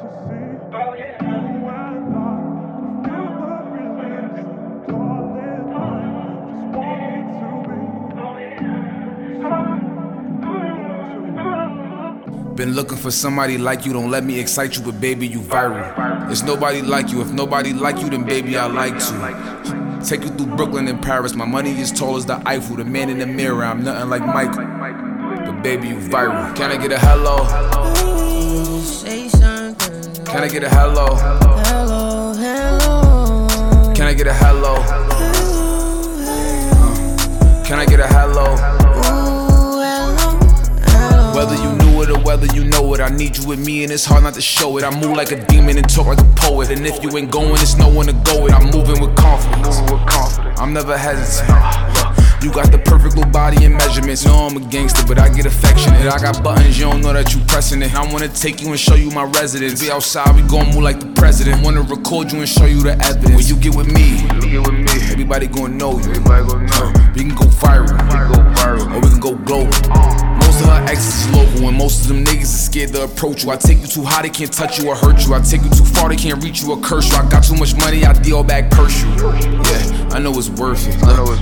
Been looking for somebody like you, don't let me excite you, but baby, you viral. There's nobody like you, if nobody like you, then baby, I like to. Take you through Brooklyn and Paris, my money is tall as the Eiffel, the man in the mirror, I'm nothing like Michael. But baby, you viral. Can I get a hello? Can I get a hello? Hello, hello. Can I get a hello? Hello. Can I get a hello? Hello, hello. Whether you knew it or whether you know it, I need you with me and it's hard not to show it. I move like a demon and talk like a poet. And if you ain't going, it's no one to go with. I'm moving with confidence. I'm never hesitant. You got the perfect little body and measurements. No, I'm a gangster, but I get affectionate. I got buttons, you don't know that you pressing it. I wanna take you and show you my residence. Be outside, we gon' move like the president. Wanna record you and show you the evidence. When you get with me, everybody gon' know you. We can go viral, or we can go global. Most of her exes is local, and most of them niggas is scared to approach you. I take you too high, they can't touch you or hurt you. I take you too far, they can't reach you or curse you. I got too much money, I deal back curse you. Yeah, I know it's worth it. I know it's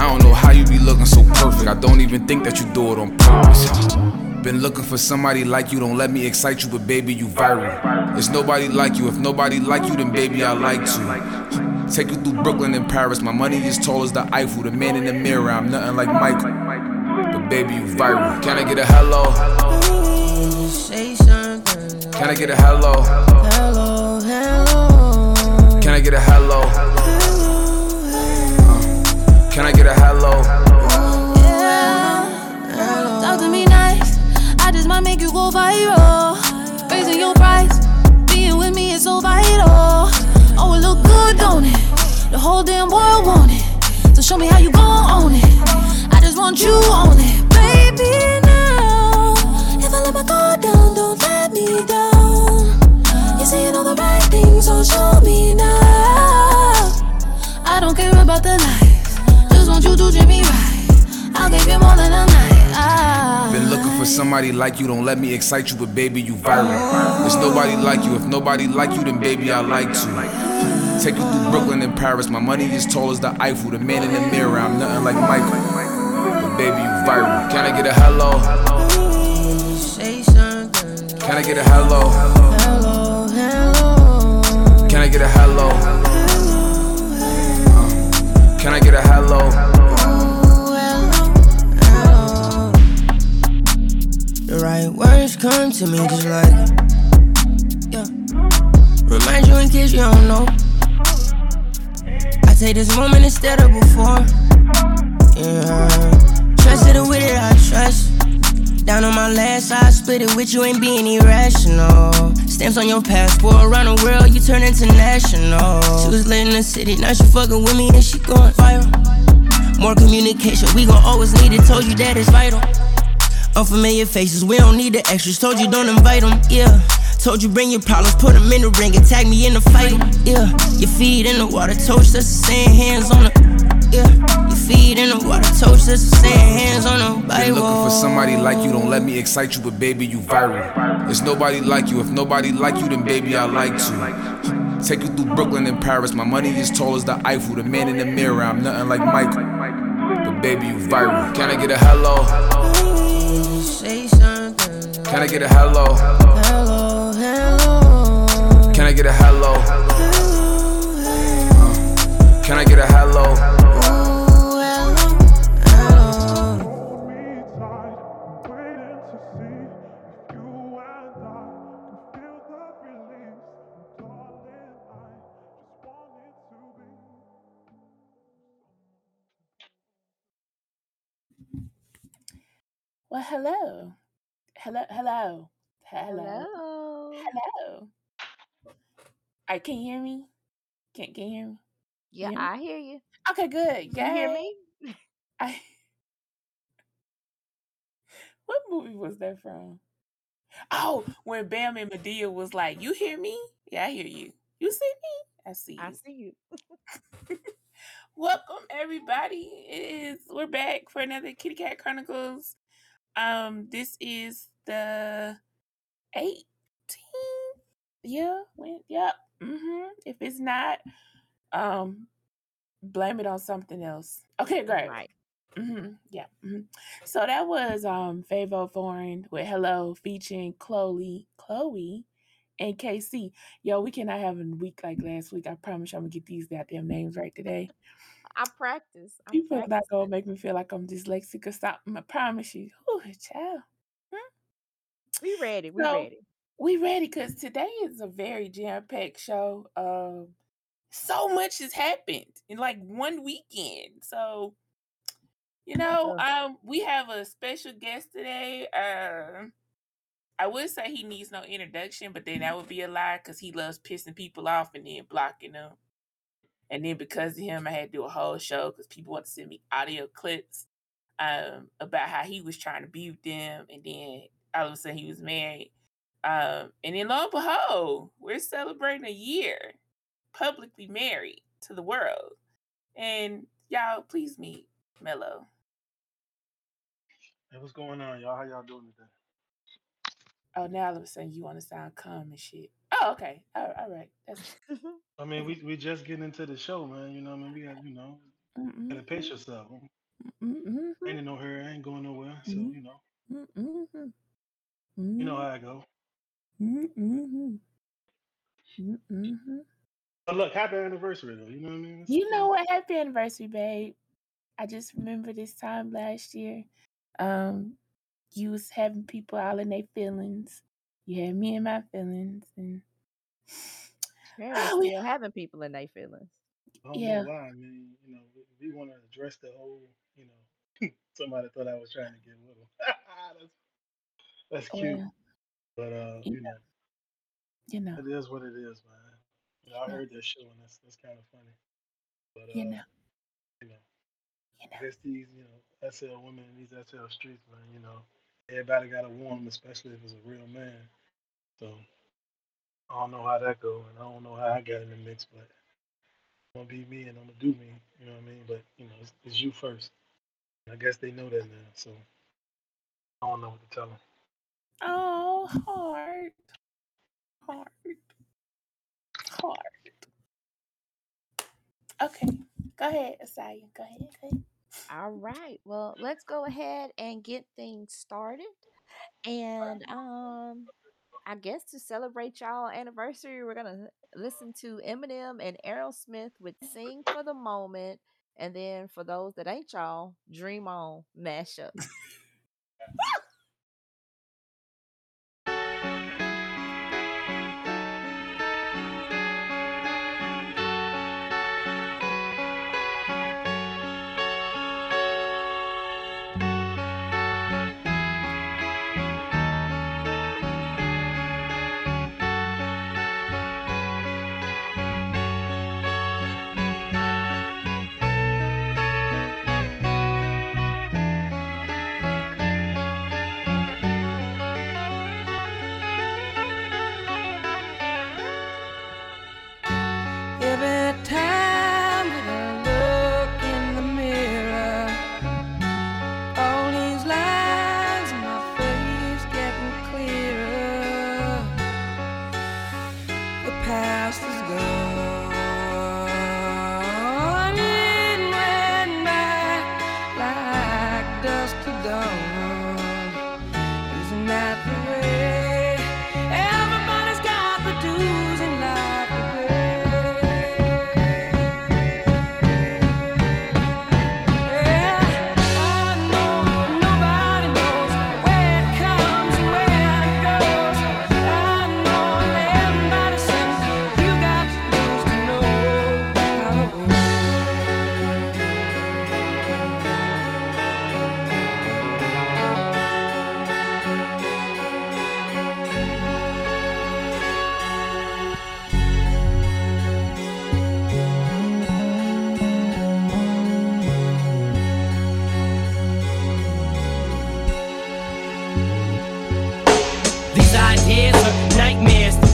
I don't know how you be looking so perfect. I don't even think that you do it on purpose. Been looking for somebody like you, don't let me excite you, but baby, you viral. There's nobody like you, if nobody like you, then baby, I like to. Take you through Brooklyn and Paris, my money is tall as the Eiffel, the man in the mirror, I'm nothing like Michael. Baby, you viral. Can I get a hello? Can I get a hello? Hello, hello. Can I get a hello? Can I get a hello? Yeah. Talk to me nice. I just might make you go viral. Raising your price. Being with me is so vital. Oh, it look good, don't it? The whole damn world want it. So show me how you gon' own it. I just want you on it, about the lights, just want you to treat me right. I'll give you more than a night. Ah. Been looking for somebody like you, don't let me excite you, but baby, you viral. There's nobody like you, if nobody like you, then baby, I like to. Take you through Brooklyn and Paris, my money is tall as the Eiffel, the man in the mirror, I'm nothing like Michael. But baby, you viral. Can I get a hello? Can I get a hello. Can I get a hello? Can I get a hello? The right words come to me just like yeah. Remind you in case you don't know. I take this moment instead of before. Yeah. Trusted it with it, I trust. Down on my last, I split it with you, ain't being irrational. Stamps on your passport, around the world, you turn international. She was lit in the city, now she fucking with me and she going viral. More communication, we gon' always need it, told you that it's vital. Unfamiliar faces, we don't need the extras, told you don't invite them, yeah. Told you bring your problems, put them in the ring, and tag me in the fight, yeah. Your feet in the water, toast us, saying hands on the, feet in the water, toast us, hands on the Been looking for somebody like you, don't let me excite you, but baby, you viral. There's nobody like you, if nobody like you, then baby, I like to. Take you through Brooklyn and Paris, my money is tall as the Eiffel, the man in the mirror, I'm nothing like Michael. But baby, you viral. Can I get a hello? Say something. Can I get a hello? Hello, hello. Can I get a hello? Can I get a hello? Well, hello. Hello, hello. Hello. Hello. Hello. All right, can you hear me? Can, can you hear me? Yeah, hear me? I hear you. Okay, good. You hear me? I, what movie was that from? Oh, when Bam and Madea was like, You hear me? Yeah, I hear you. You see me? I see I you. see you. Welcome everybody. It is we're back for another Kitty Kat Chronicles. Um, this is the 18th Yeah, went. Yep. hmm If it's not, um, blame it on something else. Okay, great. Right. hmm Yeah. hmm So that was um Fivio Foreign with Hello featuring Chloe, Chloe, and KayCyy. Yo, we cannot have a week like last week. I promise you I'm gonna get these goddamn names right today. I practice. I People are not gonna make me feel like I'm dyslexic or something. I promise you. Ooh, child. We ready. We So ready. we ready because today is a very jam-packed show. Um, so much has happened in like one weekend. So you know, um, we have a special guest today. Um, I would say he needs no introduction, but then that would be a lie because he loves pissing people off and then blocking them. And then because of him, I had to do a whole show because people want to send me audio clips um, about how he was trying to be with them, and then all of a sudden he was married. Um, and then lo and behold, we're celebrating a year publicly married to the world. And y'all, please meet Mello. Hey, what's going on, y'all? How y'all doing today? Oh, now all of a sudden you want to sound calm and shit. Oh, okay. All, all right. That's I mean, we we just getting into the show, man. You know, I mean, we got you know, gotta pace yourself. mm-mm, Ain't in no hurry. I ain't going nowhere. So Mhm. you know, mm-mm, you know how I go. mm-mm, mm-mm. But look, happy anniversary though. You know what I mean? It's You know what? Happy anniversary, babe. I just remember this time last year. Um, you was having people all in their feelings. You had me in my feelings, and Apparently oh, we, still having people in their feelings. I don't yeah, know why. I mean, you know, we, we want to address the whole. You know, somebody thought I was trying to get with him. that's that's cute. well, But uh, you you know, you know, it is what it is, man. You know, I heard that show and that's that's kind of funny. But uh, you know, you know. you I know. guess these, you know, SL women in these SL streets, man, you know, everybody got to warn them, especially if it's a real man. So I don't know how that go, and I don't know how I got in the mix, but I'm gonna be me and I'm gonna do me, you know what I mean? But you know, it's, it's you first. I guess they know that now, so I don't know what to tell them. Oh, hard, hard, hard. Okay, go ahead, Asaya. Go ahead. Go ahead. All right. Well, let's go ahead and get things started. And um I guess to celebrate y'all anniversary, we're gonna listen to Eminem and Aerosmith with "Sing for the Moment," and then for those that ain't y'all, "Dream On" mashup.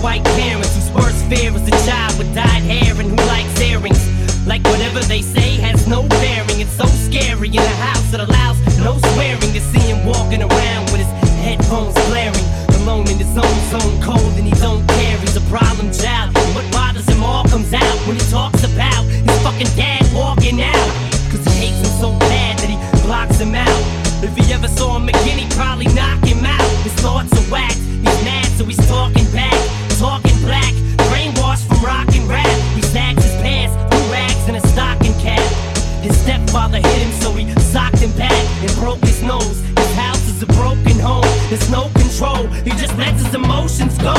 white parents whose worst fear is a child with dyed hair and who likes earrings. Like whatever they say has no bearing. It's so scary in a house that allows no swearing to see him walking around with his headphones blaring. Alone in his own zone, cold and he don't care. He's a problem child. What bothers him all comes out when he talks about his fucking dad walking out. Cause he hates him so bad that he blocks him out. If he ever saw him again, he'd probably knock him out. His thoughts are whacked, he's mad, so he's talking back slack. Brainwashed from rock and rap. He snags his pants, threw rags in a stocking cap. His stepfather hit him, so he socked him back and broke his nose. His house is a broken home. There's no control. He just lets his emotions go.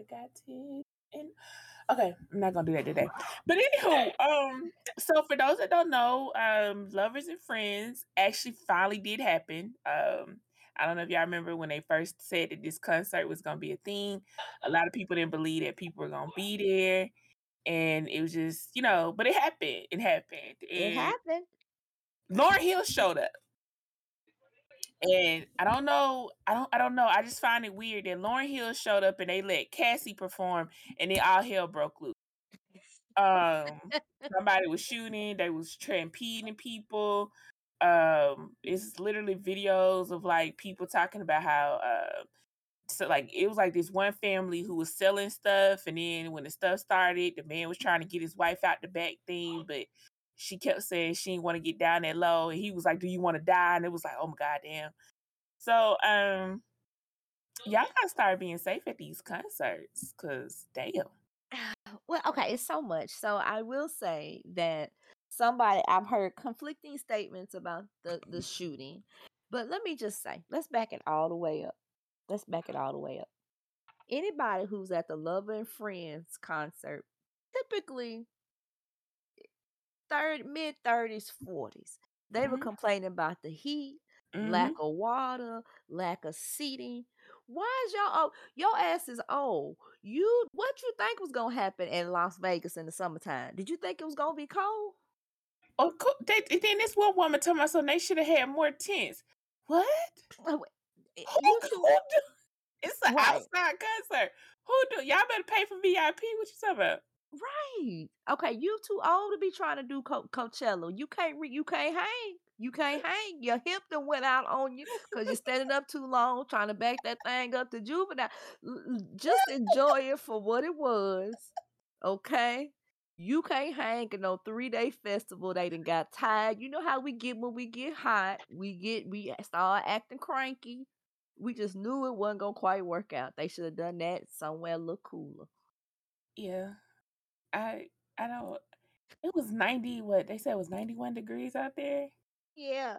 I got tits and okay, I'm not gonna do that today. But anywho, um, so for those that don't know, um, lovers and friends actually finally did happen. Um, I don't know if y'all remember when they first said that this concert was gonna be a thing. A lot of people didn't believe that people were gonna be there, and it was just you know, but it happened. It happened. It happened. Lauryn Hill showed up. And I don't know, I don't I don't know. I just find it weird that Lauryn Hill showed up and they let Cassie perform and then all hell broke loose. Um somebody was shooting, they was trampeding people. Um it's literally videos of like people talking about how uh so like it was like this one family who was selling stuff and then when the stuff started the man was trying to get his wife out the back thing but she kept saying she didn't want to get down that low and he was like do you want to die and it was like oh my god damn so um y'all gotta start being safe at these concerts because damn Well, okay, it's so much. So I will say that somebody I've heard conflicting statements about the the shooting, but let me just say, let's back it all the way up. Let's back it all the way up. Anybody who's at the Lover and Friends concert, typically third mid thirties, forties, they were Mhm. complaining about the heat, Mhm. lack of water, lack of seating. Why is y'all oh your ass is old? You what you think was gonna happen in Las Vegas in the summertime? Did you think it was gonna be cold? oh cool. they, then this one woman told me so they should have had more tents what Oh, eh, who, who do it's an right, outside concert who do y'all better pay for vip what you talking about right. Okay, you too old to be trying to do Co- Coachella. You can't re- you can't hang. You can't hang. Your hip done went out on you because you're standing up too long trying to back that thing up to juvenile. Just enjoy it for what it was. Okay. You can't hang in no three day festival. They done got tired. You know how we get when we get hot. We get we start acting cranky. We just knew it wasn't gonna quite work out. They should have done that somewhere a little cooler. yeah i i don't it was 90 what they said it was 91 degrees out there Yeah.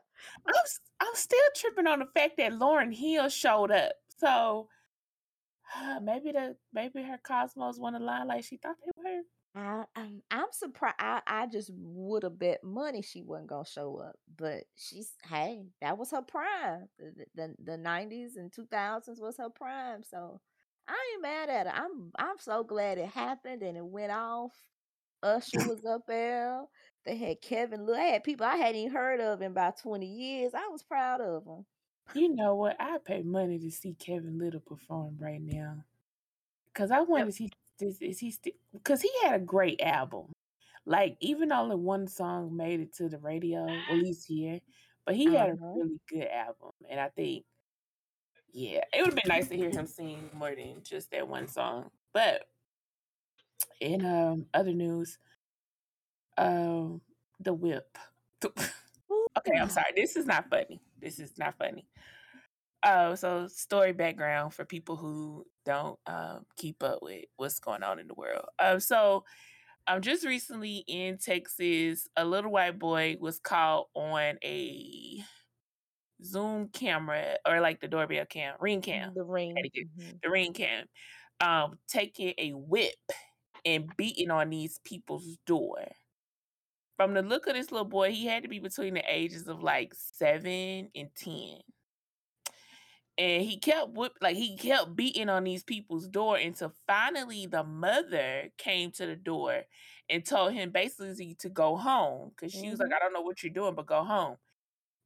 I'm I'm still tripping on the fact that Lauryn Hill showed up. So maybe the maybe her cosmos want to lie like she thought they were. I, I'm I'm surprised. I, I just would have bet money she wasn't gonna show up, but she's hey, that was her prime. The the the nineties and two thousands was her prime. So I ain't mad at her. I'm I'm so glad it happened and it went off. Usher was up there. They had Kevin. I had people I hadn't even heard of in about twenty years. I was proud of them. You know what? I pay money to see Kevin Lyttle perform right now because I wonder is he is, is he still because he had a great album. Like even only one song made it to the radio, at least here, but he had a Uh-huh. really good album, and I think yeah, it would have been nice to hear him sing more than just that one song. But in um other news, um the whip. okay, I'm sorry. This is not funny. This is not funny. Oh, so story background for people who don't um, keep up with what's going on in the world. Um, so um, just recently in Texas, a little white boy was caught on a Zoom camera or like the doorbell cam, ring cam, The ring. had to get mhm. the ring cam, um, taking a whip and beating on these people's door. From the look of this little boy, he had to be between the ages of like seven and ten. And he kept whip like he kept beating on these people's door until finally the mother came to the door and told him basically to go home because she was like, Mhm. I don't know what you're doing, but go home.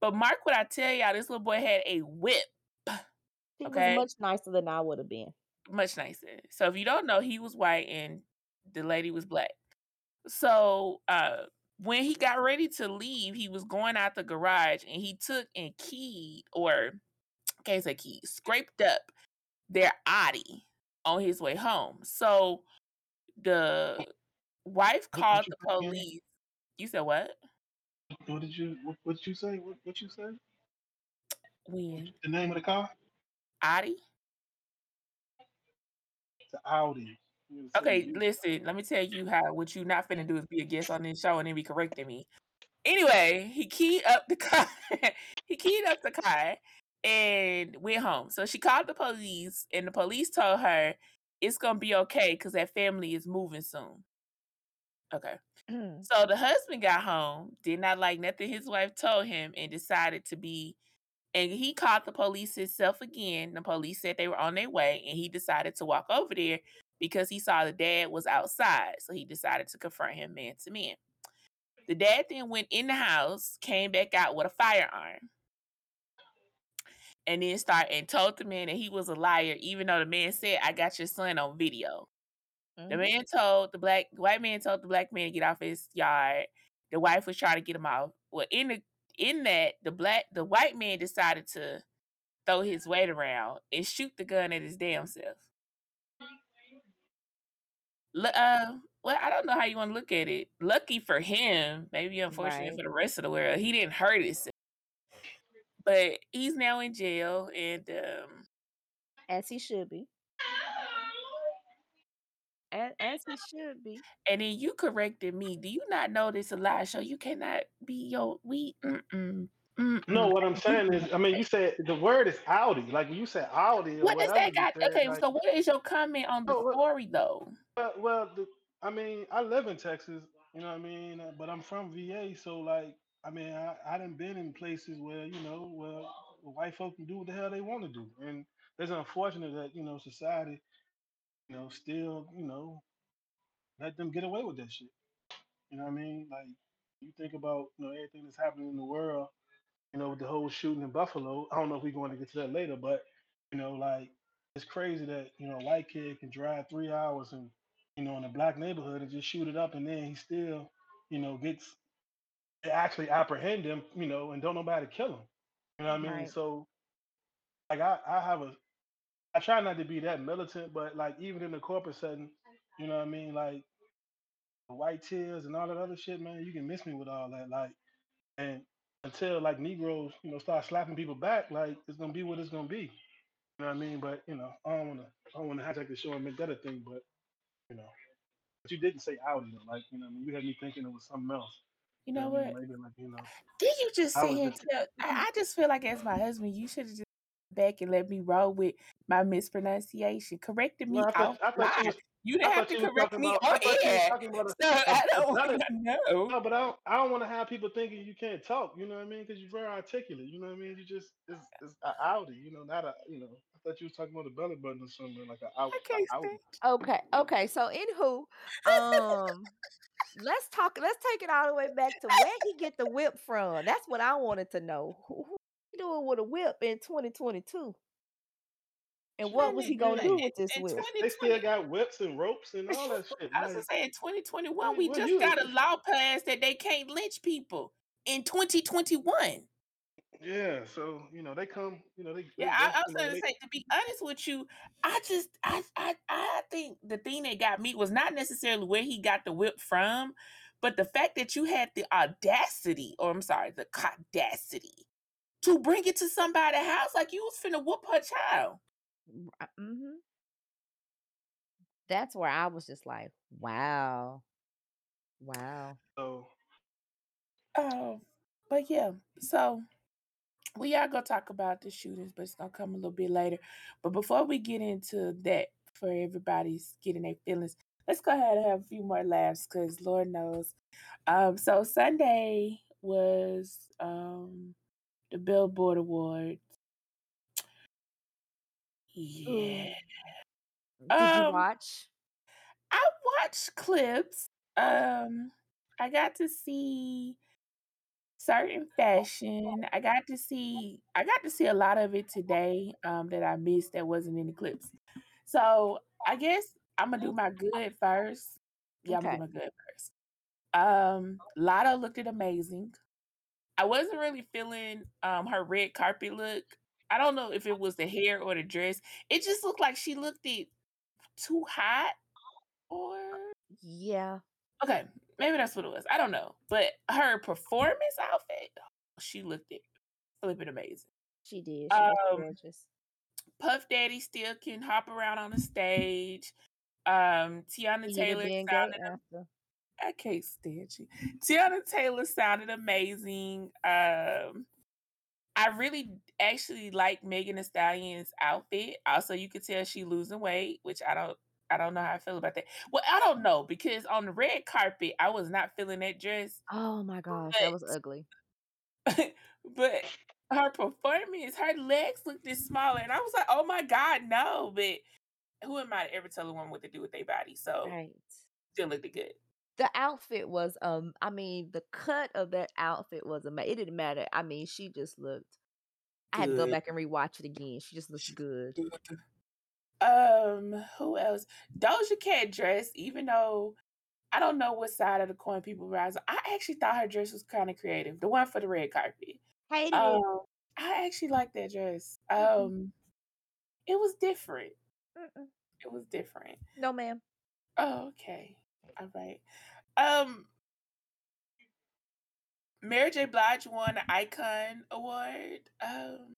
But mark what I tell y'all, this little boy had a whip. He Okay. was much nicer than I would have been. much nicer. So if you don't know, he was white and the lady was black. So uh when he got ready to leave, he was going out the garage and he took and keyed or can't say key, scraped up their Audi on his way home. So the wife called the police. You said what? What did you what, what did you say? What what you say? When? The name of the car? Audi? The Audi. You gonna say Okay, listen, let me tell you how what you not finna do is be a guest on this show and then be correcting me. Anyway, he keyed up the car. he keyed up the car and went home. So she called the police, and the police told her it's gonna be okay because that family is moving soon. Okay. Mm. So the husband got home, did not like nothing his wife told him, and decided to be. And he called the police himself again. The police said they were on their way, and he decided to walk over there because he saw the dad was outside. So he decided to confront him man to man. The dad then went in the house, came back out with a firearm, and then started and told the man that he was a liar, even though the man said, "I got your son on video." The man told the black the white man told the black man to get off his yard. The wife was trying to get him off. Well, in the in that the black the white man decided to throw his weight around and shoot the gun at his damn self. Uh, well, I don't know how you want to look at it. Lucky for him, maybe unfortunate Right. for the rest of the world, he didn't hurt himself. But he's now in jail, and um, As he should be. As, as he should be. and then you corrected me. Do you not know this a live show? You cannot be your we. Mm-mm, mm-mm. No, what I'm saying is, I mean, you said the word is Audi. Like when you said Audi What does that got? said, Okay, like, so what is your comment on the No, story though? Well, well the, I mean, I live in Texas, you know what I mean, uh, but I'm from VA, so like, I mean, I I done been in places where you know, where white folk can do what the hell they want to do, and it's unfortunate that you know society, you know, still you know, let them get away with that shit. You know what I mean? Like, you think about you know everything that's happening in the world, you know, with the whole shooting in Buffalo. I don't know if we're going to get to that later, but you know, like it's crazy that you know a white kid can drive three hours and you know in a black neighborhood and just shoot it up, and then he still you know gets they actually apprehend him, you know, and don't nobody kill him. You know what I mean? Right. So like I I have a I try not to be that militant, but like even in the corporate setting, you know what I mean, like white tears and all that other shit, man, you can miss me with all that. Like and until like Negroes, you know, start slapping people back, like it's gonna be what it's gonna be. You know what I mean? But you know, I don't wanna I don't wanna hijack the show and make that a thing, but you know. But you didn't say Audi though, like, you know, what I mean, you had me thinking it was something else. You You know what I mean? Maybe like, you know. Did you just sit here and tell? I, I just feel like as my husband, you should have just back and let me roll with my mispronunciation. Corrected me Well, I thought, off I thought you live. was You didn't I have thought to correct me about I on thought you was air. talking about a, So I a, a don't know. No, but I don't, I don't want to have people thinking you can't talk. You know what I mean? Because you're very articulate. You know what I mean? You just it's, it's a Audi. You know, not a you know. I thought you was talking about a belly button or something like a out. I can't Audi. stand. Okay, okay. So anywho, um let's talk let's take it all the way back to where he get the whip from. That's what I wanted to know. Who, who he doing with a whip in 2022? And what was he gonna do with this whip? they, they still got whips and ropes and all that shit. I was gonna say in 2021, what, we just you? got a law passed that they can't lynch people in 2021. Yeah. So you know they come. You know they they, Yeah, they I, I was gonna they. say to be honest with you, I just I I I think the thing that got me was not necessarily where he got the whip from, but the fact that you had the audacity, or I'm sorry, the audacity to bring it to somebody's house like you was finna whoop her child. Mm-hmm. That's where I was just like, wow. Wow. So Oh, but yeah, so we are gonna talk about the shootings, but it's gonna come a little bit later. But before we get into that, for everybody's getting their feelings, let's go ahead and have a few more laughs, because Lord knows. Um, so Sunday was um the Billboard Awards. Yeah. Did you um, watch? I watched clips. Um, I got to see certain fashion. I got to see I got to see a lot of it today um that I missed that wasn't in the clips. So I guess I'm gonna do my good first. Yeah, I'm gonna do my good first. Um Latto looked it amazing. I wasn't really feeling um her red carpet look. I don't know if it was the hair or the dress. It just looked like she looked it too hot or Yeah. Okay, maybe that's what it was. I don't know. But her performance outfit, she looked it flipping amazing. She did. She Um, gorgeous. Puff Daddy still can hop around on the stage. Um, Teyana Taylor sounded. I can't stand you. Teyana Taylor sounded amazing. Um, I really actually like Megan Thee Stallion's outfit. Also, you could tell she losing weight, which I don't. I don't know how I feel about that. Well, I don't know because on the red carpet, I was not feeling that dress. Oh my gosh, that was ugly. but her performance, her legs looked this smaller, and I was like, "Oh my god, no!" But who am I to ever tell a woman what to do with their body? So Right. still looked good. The outfit was um I mean the cut of that outfit was amazing. It didn't matter. I mean, she just looked I had to go back and rewatch it again. She just looked good. Um, who else? Doja Cat dress, even though I don't know what side of the coin people rise. on, I actually thought her dress was kind of creative. The one for the red carpet. It. Um, I actually like that dress. Mm-mm, Um, it was different. mm-mm. It was different. No, ma'am. Oh, okay. All right. Um, Mary J. Blige won the Icon Award. Um,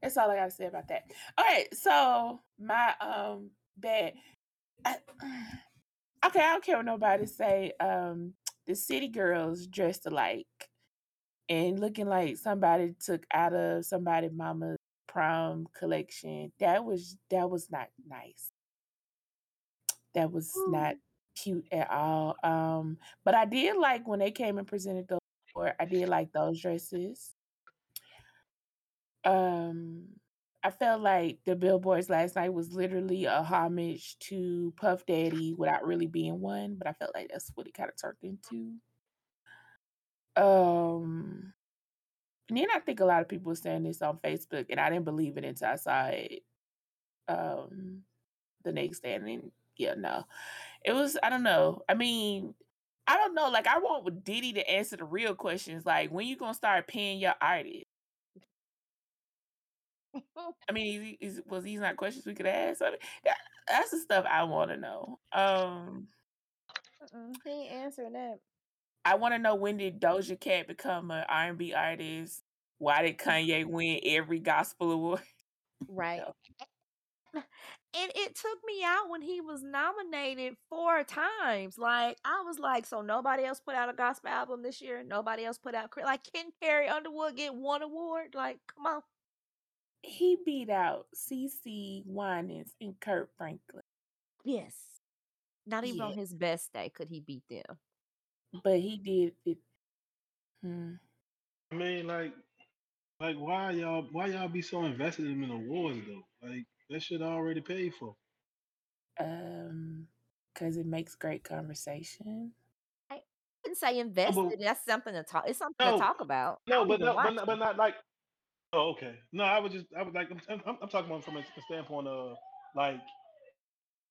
that's all I gotta say about that. All right, so my um bad. I, okay, I don't care what nobody say. Um, the City Girls dressed alike and looking like somebody took out of somebody mama's prom collection. That was that was not nice. That was not cute at all. Um, but I did like when they came and presented those. Or I did like those dresses. Um, I felt like the billboards last night was literally a homage to Puff Daddy without really being one, but I felt like that's what it kind of turned into. Um, and then I think a lot of people were saying this on Facebook, and I didn't believe it until I saw it um the next day. And then, yeah, no, it was. I don't know. I mean, I don't know. Like, I want with Diddy to answer the real questions, like when you gonna start paying your artists. I mean, is, is was these not questions we could ask? I mean, that, that's the stuff I want to know. Um, Mm-mm, he ain't answering that. I want to know when did Doja Cat become an R and B artist? Why did Kanye win every gospel award? Right. No. And it took me out when he was nominated four times. Like I was like, so nobody else put out a gospel album this year. Nobody else put out like can Carrie Underwood get one award? Like, come on. He beat out CeCe Winans and Kirk Franklin, Yes. Not even Yeah. on his best day could he beat them. but he did it. Hmm. I mean, like, like why y'all why y'all be so invested in the awards though? Like that shit already paid for. Um, because it makes great conversation. I wouldn't say No, invested. but That's something to talk. It's something to talk about. No, but no, but not, but not like. Oh, okay. No, I was just I was like I'm, I'm, I'm talking about from a, a standpoint of like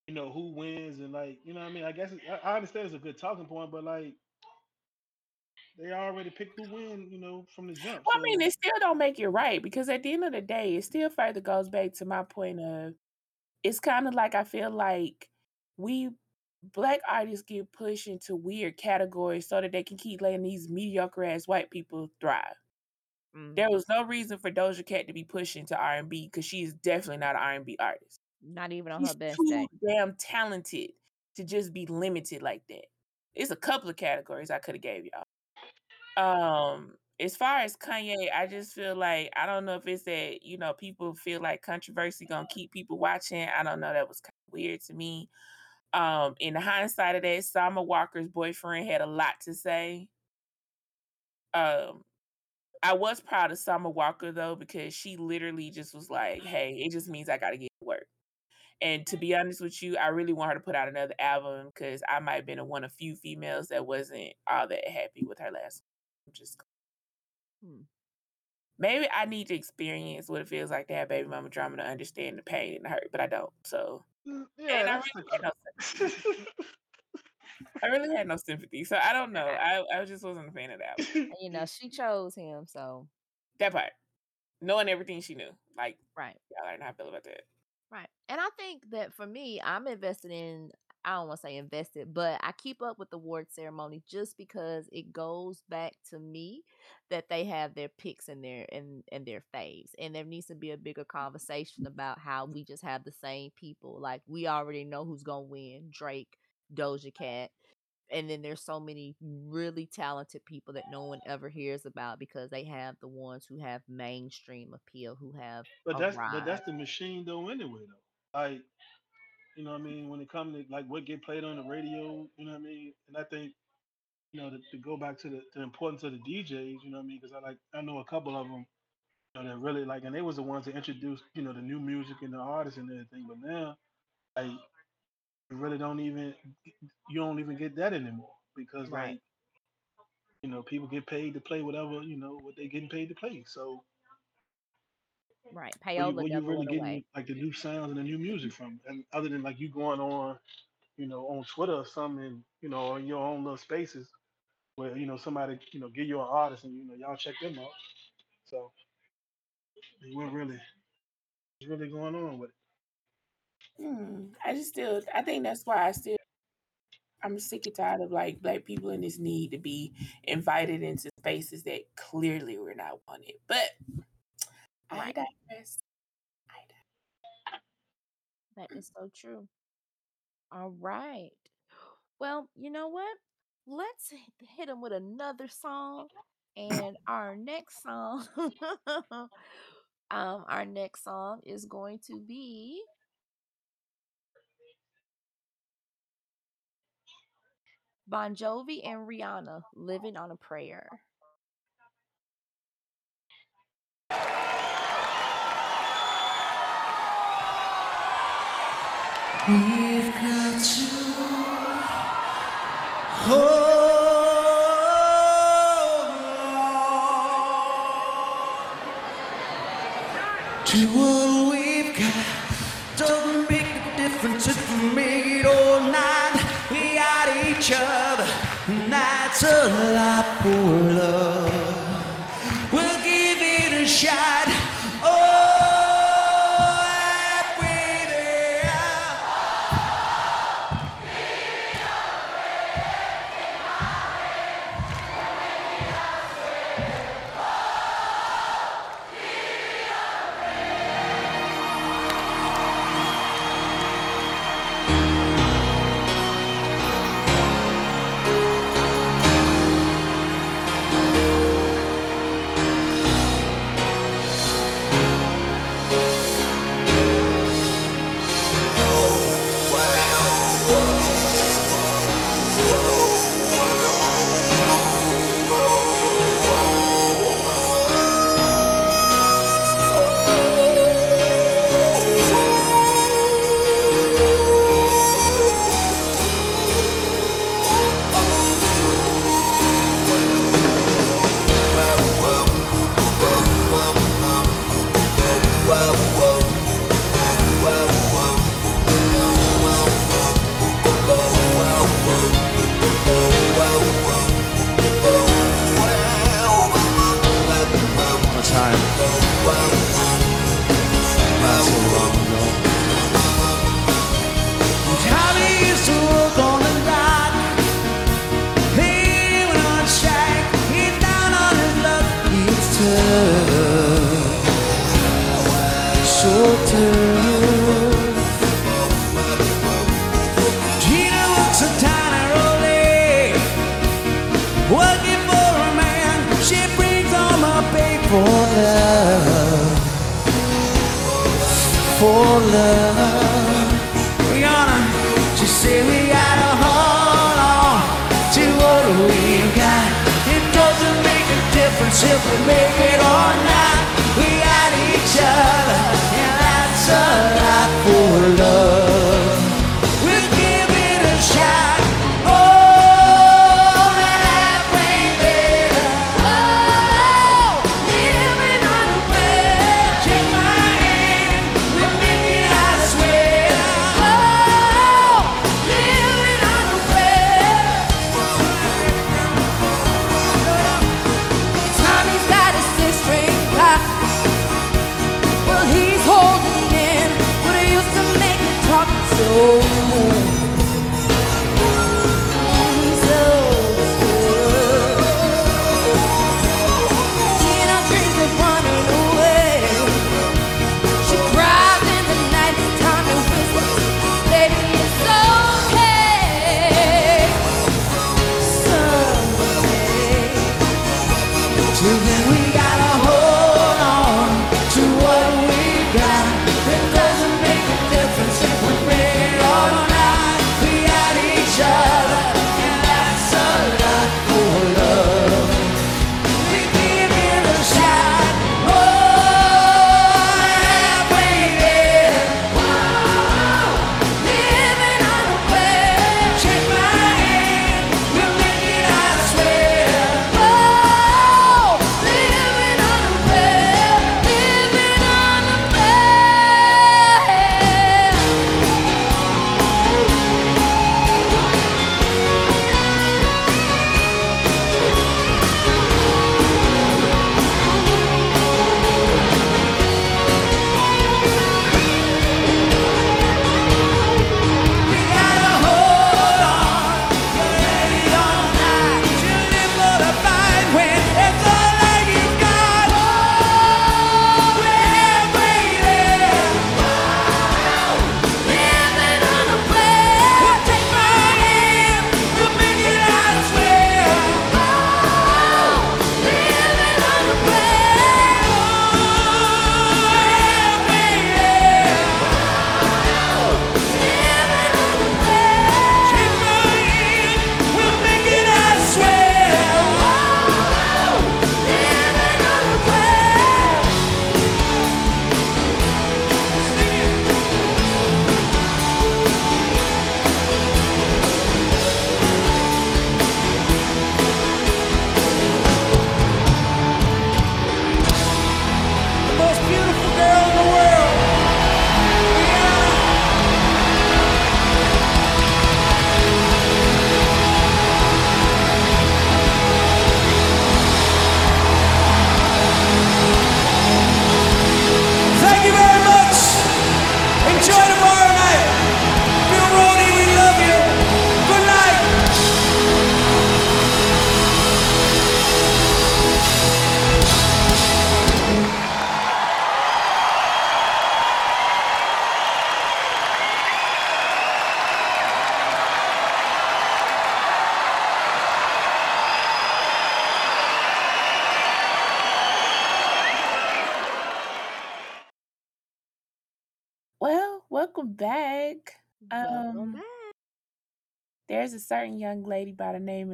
you know who wins and like you know what I mean. I guess it, I, I understand it's a good talking point, but like they already picked the win, you know, from the jump. Well, I mean, So it still don't make it right because at the end of the day, it still further goes back to my point of it's kind of like I feel like we black artists get pushed into weird categories so that they can keep letting these mediocre ass white people thrive. Mm, There was no reason for Doja Cat to be pushed into R and B because she is definitely not an R and B artist. not even on She's her best too day. damn talented to just be limited like that. It's a couple of categories I could have gave y'all. Um, as far as Kanye, I just feel like I don't know if it's that you know people feel like controversy gonna keep people watching. I don't know. That was kind of weird to me. Um, in the hindsight of that, Summer Walker's boyfriend had a lot to say. Um, I was proud of Summer Walker though because she literally just was like, "Hey, it just means I got to get to work." And to be honest with you, I really want her to put out another album because I might have been one of few females that wasn't all that happy with her last. Just Hmm. maybe I need to experience what it feels like to have baby mama drama to understand the pain and the hurt, but I don't. So and yeah, I really had no sympathy. I really had no sympathy. So I don't know. I, I just wasn't a fan of that. one. You know, she chose him, so That part. Knowing everything she knew. Like right. y'all know how I feel about that. Right. And I think that for me, I'm invested in I don't want to say invested, but I keep up with the award ceremony just because it goes back to me that they have their picks and their and and their faves, and there needs to be a bigger mm-hmm. conversation about how we just have the same people. Like we already know who's gonna win: Drake, Doja Cat, and then there's so many really talented people that no one ever hears about because they have the ones who have mainstream appeal, who have But that's but that's the machine though anyway though. Like you know what I mean when it comes to like what get played on the radio, you know what I mean. And I think you know to, to go back to the, the importance of the DJs, you know what I mean, because I like I know a couple of them you know, that really like, and they was the ones that introduced you know the new music and the artists and everything. But now like you really don't even you don't even get that anymore because Right, like you know people get paid to play whatever you know what they getting paid to play. So right. where you Payola where you really getting away. like the new sounds and the new music from, and other than like you going on you know on Twitter or something, and, you know, on your own little spaces where you know somebody you know give you an artist and you know y'all check them out. So what really what's really going on with it? Hmm. I just still, I think that's why I still, I'm sick and tired of like black people in this need to be invited into spaces that clearly were not wanted. But I Right. digress. I digress. That is so true. All right. Well, you know what? Let's hit them with another song. And our next song, um, our next song is going to be Bon Jovi and Rihanna, "Living on a Prayer." We've got oh, to hold on to what we've got. Doesn't make a difference if we make it or. We got each other, and that's a lot for love.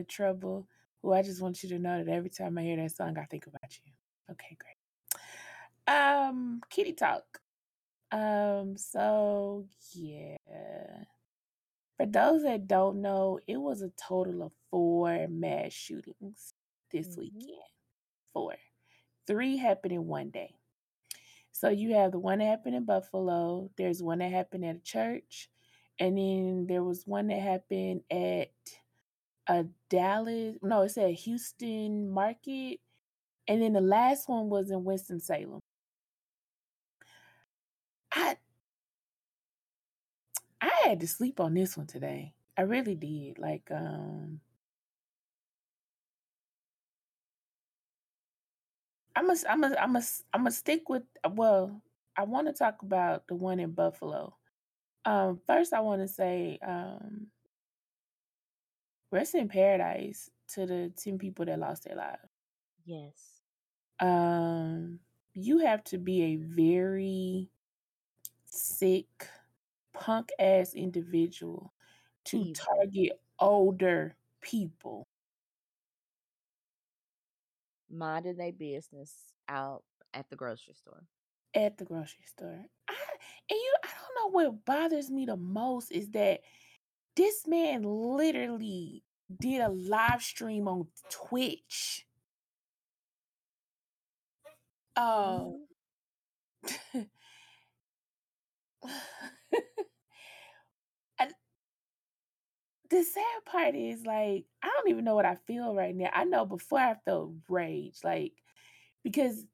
By the name of Trouble who I just want you to know that every time I hear that song, I think about you. Okay, great. Um, Kitty Talk. Um, so yeah. For those that don't know, it was a total of four mass shootings this Mhm. weekend. Four. Three happened in one day. So you have the one that happened in Buffalo, there's one that happened at a church, and then there was one that happened at a Dallas, no, it said Houston Market, and then the last one was in Winston-Salem. I I had to sleep on this one today. I really did. Like, um I'm a, I'm a, I'm a, I'm a stick with. Well, I want to talk about the one in Buffalo. Um, first, I want to say, um, rest in paradise to the ten people that lost their lives. Yes. Um, you have to be a very sick, punk ass individual to target older people. Minding their business out at the grocery store. at the grocery store. I, and you, I don't know what bothers me the most is that this man literally did a live stream on Twitch. Um, Mhm. and the sad part is like I don't even know what I feel right now. I know before I felt rage, like because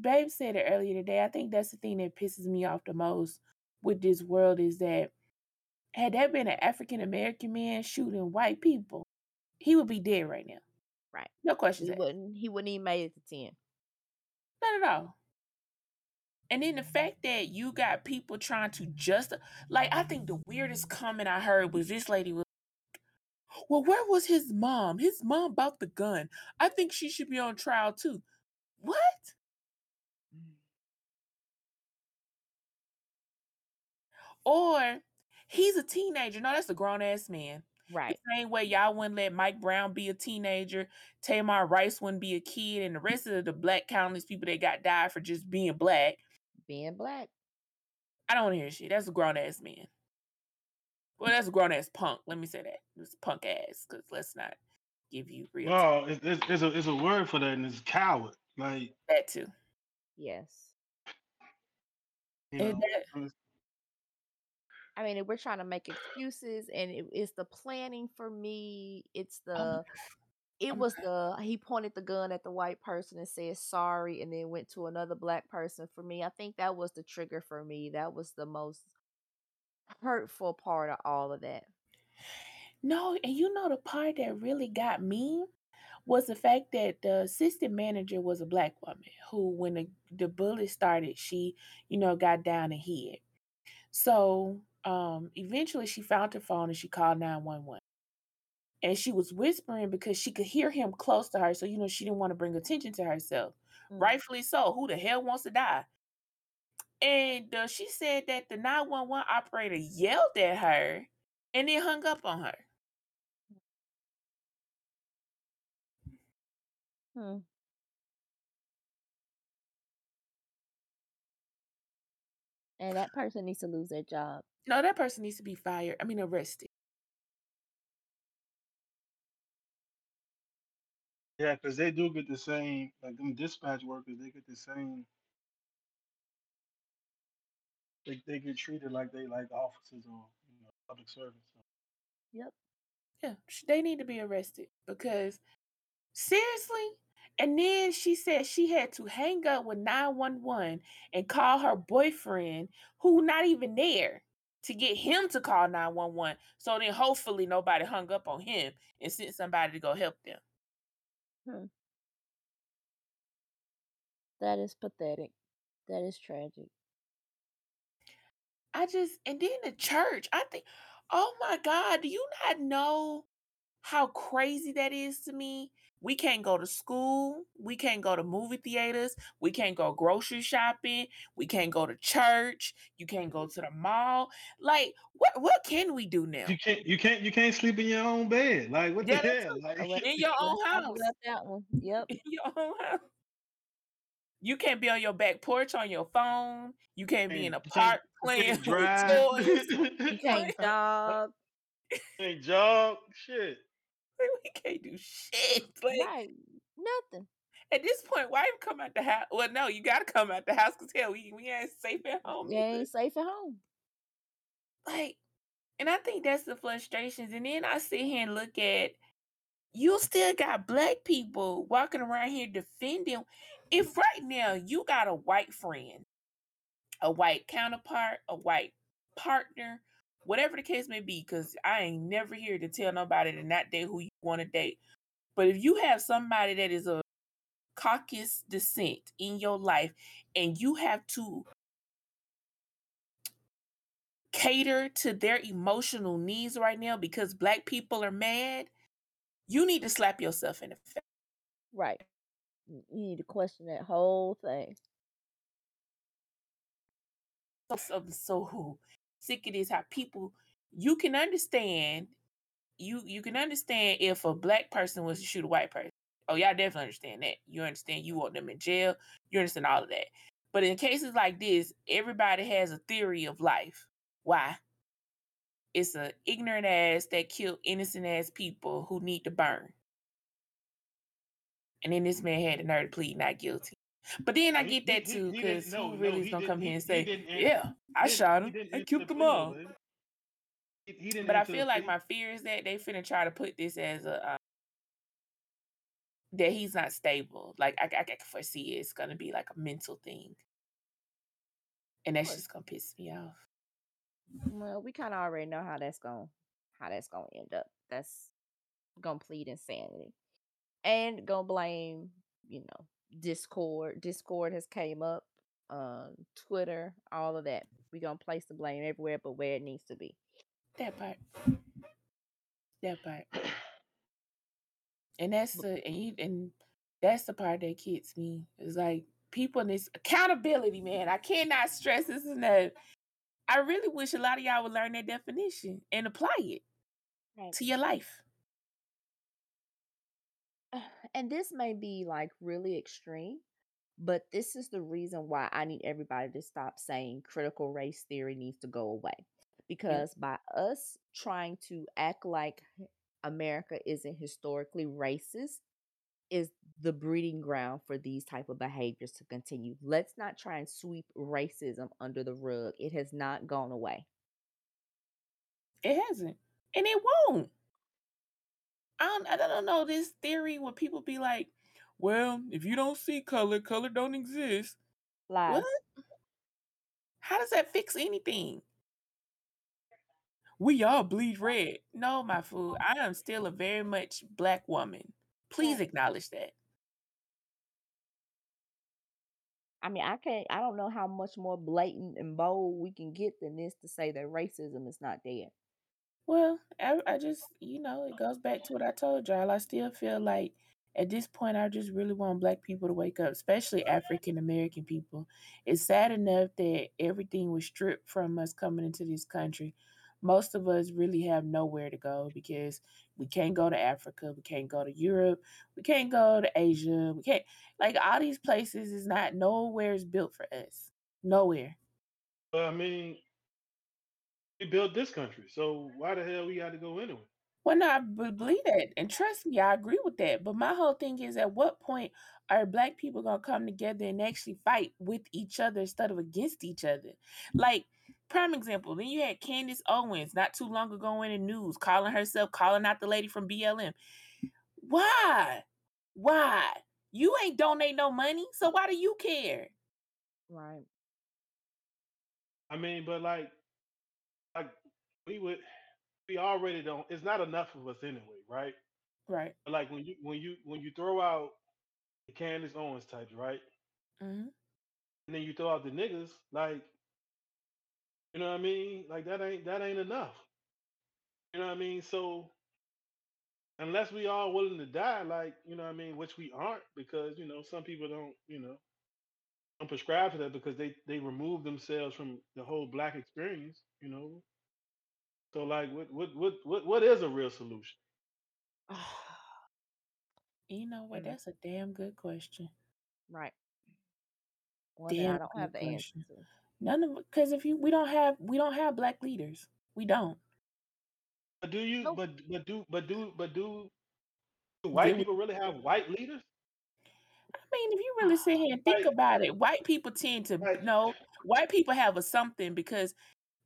Babe said it earlier today. I think that's the thing that pisses me off the most with this world is that had that been an African American man shooting white people, he would be dead right now. Right. No questions He asked. wouldn't. He wouldn't even made it to ten. Not at all. And then the fact that you got people trying to just like I think the weirdest comment I heard was this lady was well, where was his mom? His mom bought the gun. I think she should be on trial too. What? Mm. Or he's a teenager. No, that's a grown ass man. Right. The same way y'all wouldn't let Mike Brown be a teenager, Tamir Rice wouldn't be a kid, and the rest of the black countless people that got died for just being black. Being black. I don't want to hear shit. That's a grown ass man. Well, that's a grown ass punk. Let me say that. It's punk ass, because let's not give you real Well, it's, it's, it's a it's a word for that, and it's coward. Like that too. Yes. you know, that- it's- I mean, we're trying to make excuses, and it, it's the planning for me. It's the. Um, It was the he pointed the gun at the white person and said sorry, and then went to another black person. For me, I think that was the trigger for me. That was the most hurtful part of all of that. No, and you know the part that really got me was the fact that the assistant manager was a black woman who, when the, the bullet started, she, you know, got down and hid. So um eventually she found her phone and she called 911. And she was whispering because she could hear him close to her. So, you know, she didn't want to bring attention to herself. Mm. Rightfully so. Who the hell wants to die? And uh, she said that the 911 operator yelled at her and then hung up on her. Hmm. And that person needs to lose their job. No, that person needs to be fired. I mean, arrested. yeah, because they do get the same like them dispatch workers. They get the same. They they get treated like they like officers or you know public servants. So. Yep. Yeah, they need to be arrested because seriously. And then she said she had to hang up with 911 and call her boyfriend, who not even there, to get him to call 911. So then hopefully nobody hung up on him and sent somebody to go help them. Hmm. That is pathetic. That is tragic. I just and then the church. I think, oh my God, do you not know how crazy that is to me. We can't go to school. We can't go to movie theaters. We can't go grocery shopping. We can't go to church. You can't go to the mall. Like, what what can we do now? You can't you can't you can't sleep in your own bed. Like what Yeah, the hell? Like oh, In your own house. that one. Yep. In your own house. You can't be on your back porch on your phone. You can't be in a you can't, park you playing can't with drive. toys. You can't jog. can't jog. Shit. we can't do shit. Like Right. Nothing. at this point, why even come out the house? Well, no, you gotta come out the house because hell, we, we ain't safe at home. Either. ain't safe at home. like and I think that's the frustrations. And then I sit here and look at you still got black people walking around here defending. If right now you got a white friend, a white counterpart, a white partner, whatever the case may be, because I ain't never here to tell nobody to not date who you want to date. But if you have somebody that is a caucus descent in your life and you have to cater to their emotional needs right now because black people are mad, you need to slap yourself in the face. Right. You you need to question that whole thing. So, so, so sick it is how people you can understand you you can understand if a black person was to shoot a white person. Oh, y'all definitely understand that. You understand you want them in jail. You understand all of that. But in cases like this, everybody has a theory of life. Why? It's a ignorant ass that killed innocent ass people who need to burn. And then this man had the nerve to plead not guilty. But then I get that too, because no, who no, really is gonna come he- here and say, didn't Yeah, I shot him. didn't I enter killed them all. He, he But I feel like my fear is that they finna try to put this as a um, that he's not stable. Like I, I can foresee it's gonna be like a mental thing, and that's just gonna piss me off. Well, we kind of already know how that's going how that's going to end up. That's going to plead insanity. And going to blame, you know, Discord. Discord has came up, um Twitter, all of that. We're going to place the blame everywhere but where it needs to be. That part. That part. And that's the and, you, and that's the part that gets me. It's like people in this accountability, man. I cannot stress this enough. I really wish a lot of y'all would learn that definition and apply it Right. to your life. And this may be like really extreme, but this is the reason why I need everybody to stop saying critical race theory needs to go away. Because by us trying to act like America isn't historically racist is the breeding ground for these type of behaviors to continue. Let's not try and sweep racism under the rug. It has not gone away. It hasn't, and it won't. I don't, I don't know this theory where people be like, "Well, if you don't see color, color don't exist." Lies. What? How does that fix anything? We all bleed red. No, my fool. I am still a very much black woman. Please acknowledge that. I mean, I can't I don't know how much more blatant and bold we can get than this to say that racism is not there. Well, I, I just, you know, it goes back to what I told y'all. I still feel like at this point, I just really want black people to wake up, especially African American people. It's sad enough that everything was stripped from us coming into this country. Most of us really have nowhere to go because we can't go to Africa, we can't go to Europe, we can't go to Asia, we can't like all these places is not nowhere is built for us. Nowhere. I mean, we built this country, so why the hell we got to go anyway? Well, no, I b- believe that, and trust me, I agree with that. But my whole thing is, at what point are Black people gonna come together and actually fight with each other instead of against each other? Like, prime example. Then you had Candace Owens not too long ago in the news calling herself, calling out the lady from BLM. Why? Why? You ain't donate no money, so why do you care? Right. I mean, but like, like we would, we already don't. It's not enough of us anyway, right? Right. But like when you when you when you throw out the Candace Owens types, right? hmm And then you throw out the niggas, like, you know what I mean? Like that ain't that ain't enough. You know what I mean? So unless we all willing to die, like you know, what I mean, which we aren't, because you know, some people don't, you know, don't prescribe to that because they they remove themselves from the whole black experience, you know. So like, what what what what what is a real solution? You know what? Mm. That's a damn good question. right. One that I don't have the answer question. to. None of because if you we don't have we don't have black leaders. We don't. But do you? Nope. But but do but do but do, do white Then we people really have white leaders? I mean, if you really sit here and think Like about it, white people tend to like know white people have a something because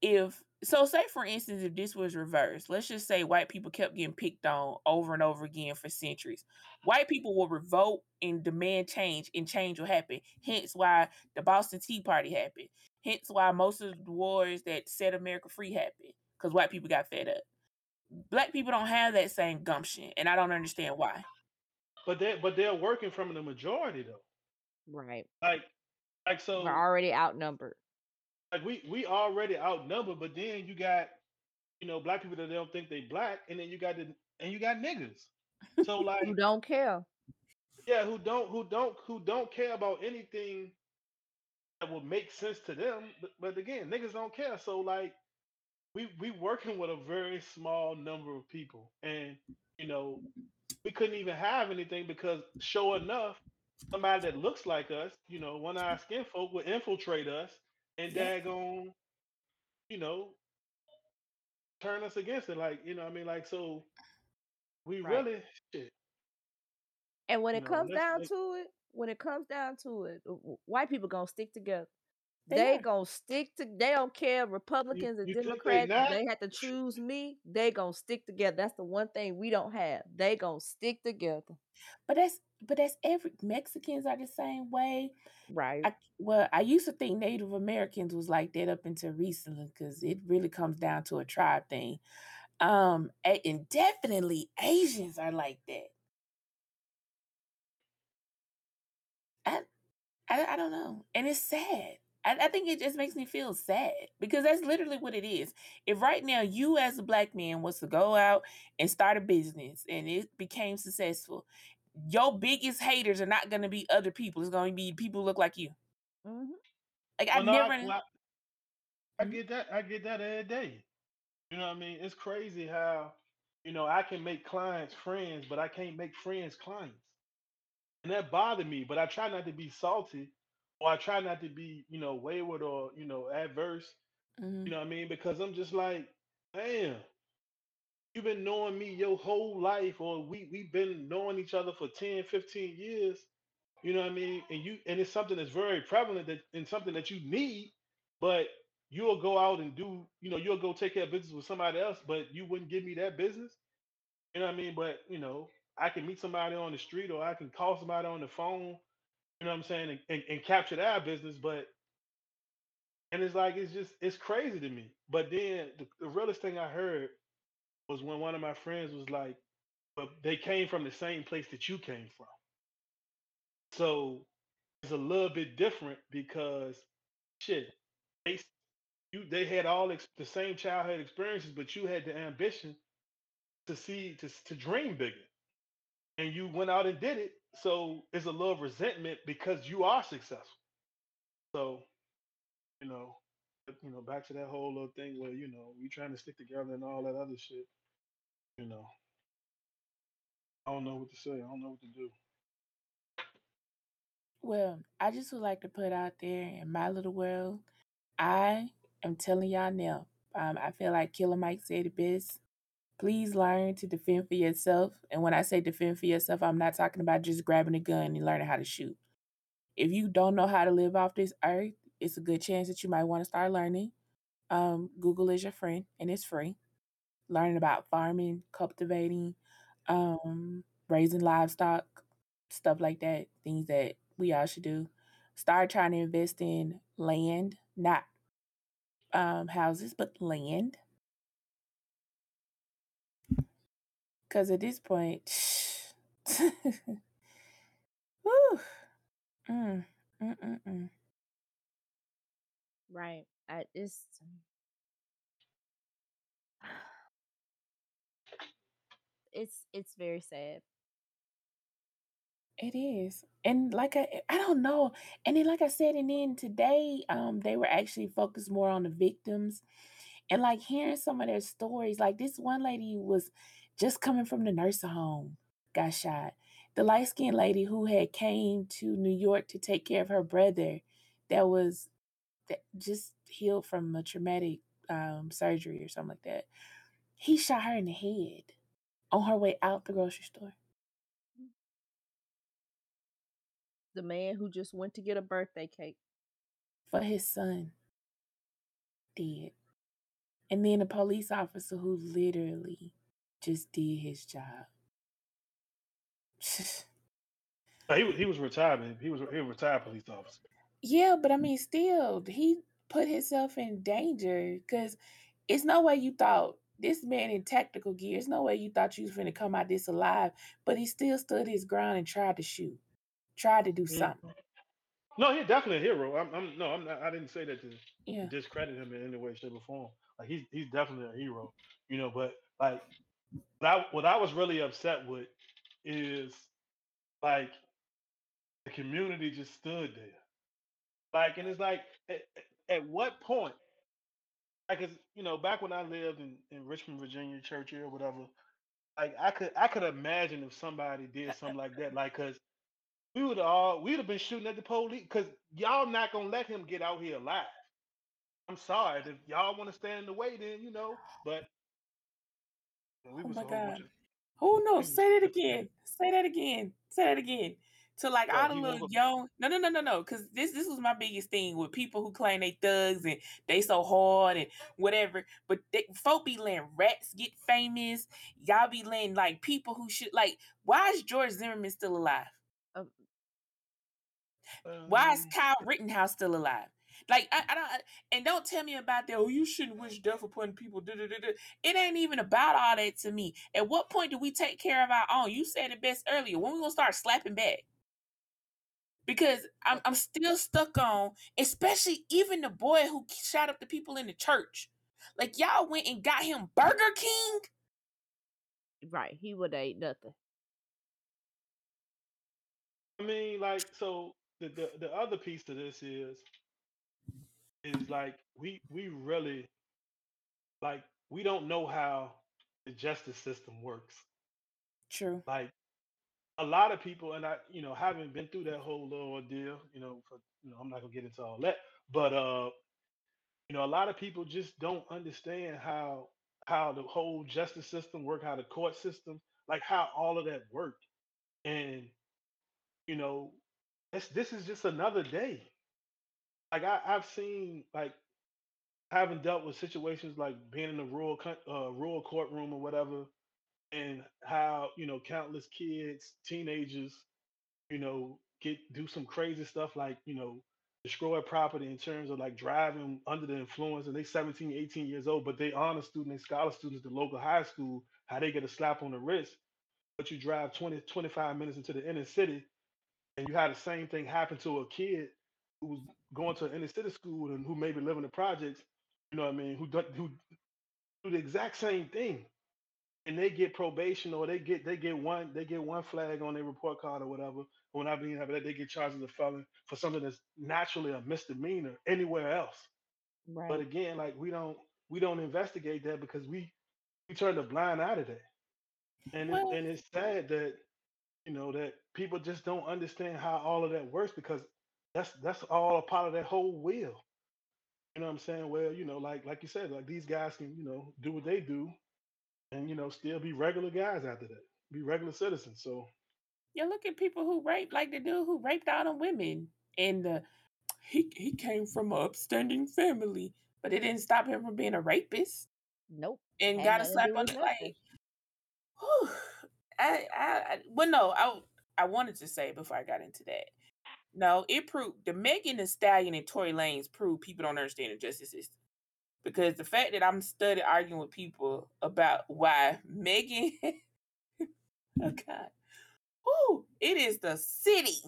if so say for instance if this was reversed let's just say white people kept getting picked on over and over again for centuries white people will revolt and demand change and change will happen hence why the boston tea party happened hence why most of the wars that set america free happened because white people got fed up black people don't have that same gumption and i don't understand why but they but they're working from the majority though. Right. Like like so. We're already outnumbered. Like we we already outnumbered, but then you got you know black people that don't think they black, and then you got the and you got niggas. So like Who don't care. yeah, who don't who don't who don't care about anything that will make sense to them. But, but again, niggas don't care. So like we we working with a very small number of people, and you know we couldn't even have anything because sure enough, somebody that looks like us, you know, one eye skin folk would infiltrate us and yeah daggone, you know, turn us against it. Like, you know, what I mean, like so we Right. really shit, And when you it know, comes let's down like to it, when it comes down to it, w- w- white people gonna stick together. they They gonna stick to. They don't care Republicans or you think they Democrats. not? They have to choose me. They gonna stick together. That's the one thing we don't have. They gonna stick together. but that's but that's every mexicans are the same way Right. I well, I used to think Native Americans was like that up until recently because it really comes down to a tribe thing. Um, and definitely Asians are like that. I, I, I don't know, and it's sad. I, I think it just makes me feel sad because that's literally what it is. If right now you, as a black man, was to go out and start a business and it became successful, your biggest haters are not going to be other people. It's going to be people who look like you. hmm Like Well, I've no, I, never. well, I Mhm. get that. I get that every day. You know what I mean? It's crazy how you know I can make clients friends, but I can't make friends clients. and that bothered me. But I try not to be salty, or I try not to be, you know, wayward or you know adverse. Mhm. You know what I mean? Because I'm just like, damn, you've been knowing me your whole life, or we we've been knowing each other for 10, 15 years. You know what I mean? And you and it's something that's very prevalent that and something that you need, but you'll go out and do, you know, you'll go take care of business with somebody else, but you wouldn't give me that business. You know what I mean? But you know, I can meet somebody on the street or I can call somebody on the phone, you know what I'm saying, and, and, and capture that business. But and it's like it's just it's crazy to me. But then the, the realest thing I heard was when one of my friends was like, but they came from the same place that you came from. So it's a little bit different because shit, they you they had all ex- the same childhood experiences, but you had the ambition to see to to dream bigger, and you went out and did it. So it's a little resentment because you are successful. So you know, you know, back to that whole little thing where you know we trying to stick together and all that other shit. You know, I don't know what to say. I don't know what to do. Well, I just would like to put out there in my little world, I am telling y'all now. Um, I feel like Killer Mike said it best. Please learn to defend for yourself. And when I say defend for yourself, I'm not talking about just grabbing a gun and learning how to shoot. If you don't know how to live off this earth, it's a good chance that you might want to start learning. Um, Google is your friend and it's free. Learning about farming, cultivating, um, raising livestock, stuff like that, things that we all should do. Start trying to invest in land, not um, houses, but land. Because at this point, whew, mm, mm, mm, mm. Right. I, it's it's it's very sad. It is. And like I I don't know. And then like I said, and then today, um, they were actually focused more on the victims and like hearing some of their stories. Like this one lady was just coming from the nursing home, got shot. The light skinned lady who had came to New York to take care of her brother that was that just healed from a traumatic um, surgery or something like that. He shot her in the head on her way out the grocery store. The man who just went to get a birthday cake. for his son did. And then a police officer who literally just did his job. He was he was retired. He was he was a retired police officer. Yeah, but I mean, still, he put himself in danger because it's no way you thought this man in tactical gear, it's no way you thought you was going to come out this alive, but he still stood his ground and tried to shoot, tried to do Mhm. something. No, he's definitely a hero. I'm, I'm no, I'm not. I didn't say that to, to Yeah. discredit him in any way, shape, or form. Like he's he's definitely a hero, you know. But like, what I what I was really upset with is like the community just stood there, like, and it's like, at, at what point? Like, 'cause, you know, back when I lived in, in Richmond, Virginia, Churchill, or whatever, like I could I could imagine if somebody did something like that, like, cause we would all we'd have been shooting at the police, cause y'all not gonna let him get out here alive. I'm sorry if y'all want to stand in the way, then you know. But we Oh was my a whole bunch God. of Oh no, say that again. Say that again. Say that again. To like all the he little woke young no no no no no because this this was my biggest thing with people who claim they thugs and they so hard and whatever but they folk be letting rats get famous y'all be letting like people who should like why is George Zimmerman still alive? Um, why is Um, Kyle Rittenhouse still alive? Like I, I don't and don't tell me about that oh you shouldn't wish death upon people duh, duh, duh, duh. it ain't even about all that to me. At what point do we take care of our own? You said it best earlier when we gonna start slapping back because I'm I'm still stuck on, especially even the boy who shot up the people in the church. Like y'all went and got him Burger King. right. He would have ate nothing. I mean, like, so the, the the other piece to this is is like we we really like we don't know how the justice system works. True. Like a lot of people, and I, you know, haven't been through that whole little ordeal, you know, for you know, I'm not gonna get into all that, but uh, you know, a lot of people just don't understand how how the whole justice system work, how the court system, like how all of that worked, and you know, this this is just another day. Like I, I've seen like having dealt with situations like being in a rural uh, rural courtroom or whatever, and how you know countless kids, teenagers, you know, get do some crazy stuff like you know destroy property in terms of like driving under the influence and they 17 18 years old but they honor students they scholar students at the local high school how they get a slap on the wrist but you drive 20 25 minutes into the inner city and you had the same thing happen to a kid who was going to an inner city school and who maybe living in the projects, you know what I mean, who do, who do the exact same thing, and they get probation or they get they get one they get one flag on their report card or whatever. When I mean that, they get charged as a felon for something that's naturally a misdemeanor anywhere else. But again, like we don't we don't investigate that because we we turn a blind eye to that, and it, and it's sad that you know that people just don't understand how all of that works because that's that's all a part of that whole wheel you know what i'm saying well you know like like you said like these guys can you know do what they do and you know still be regular guys after that be regular citizens so yeah, look at people who rape like the dude who raped all them women, and the he he came from an upstanding family, but it didn't stop him from being a rapist Nope. and Had got a slap on the nothing. like. Whew, I, I, I, well, no, I, I wanted to say before I got into that. No, it proved the Megan Thee Stallion and Tory Lanez proved people don't understand the justice system. Because the fact that I'm studying arguing with people about why Megan, oh God, Ooh, it is the city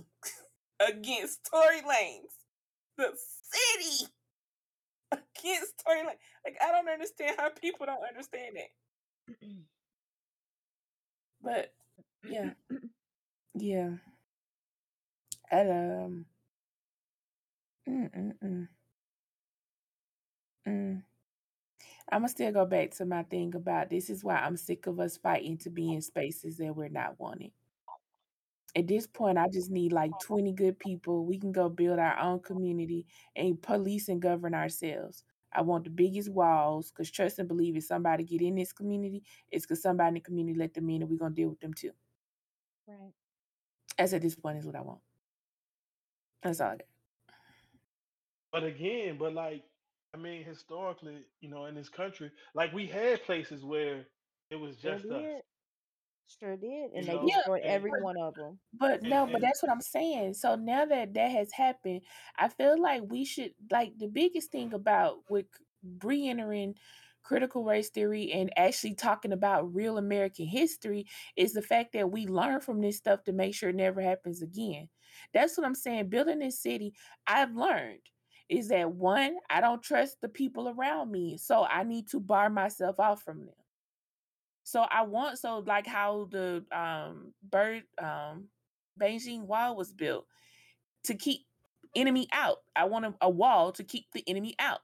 against Tory Lanez. The city against Tory Lanez. Like I don't understand how people don't understand that. But yeah, yeah. And um, mm, mm. I'm gonna still go back to my thing about this is why I'm sick of us fighting to be in spaces that we're not wanted. At this point, I just need like 20 good people. We can go build our own community and police and govern ourselves. I want the biggest walls because trust and believe if somebody get in this community, it's because somebody in the community let them in and we're gonna deal with them too. Right. That's at this point is what I want. That's all I got. But again, but like I mean, historically, you know, in this country, like we had places where it was Sure just us. did. Sure did. You And they know, destroyed and every but one of them. But and, no, but and that's what I'm saying. So now that that has happened, I feel like we should like the biggest thing about with re-entering critical race theory and actually talking about real American history is the fact that we learn from this stuff to make sure it never happens again. That's what I'm saying. Building this city, I've learned is that one, I don't trust the people around me, so I need to bar myself out from them. So I want so like how the um bird um Beijing wall was built to keep enemy out. I want a, a wall to keep the enemy out.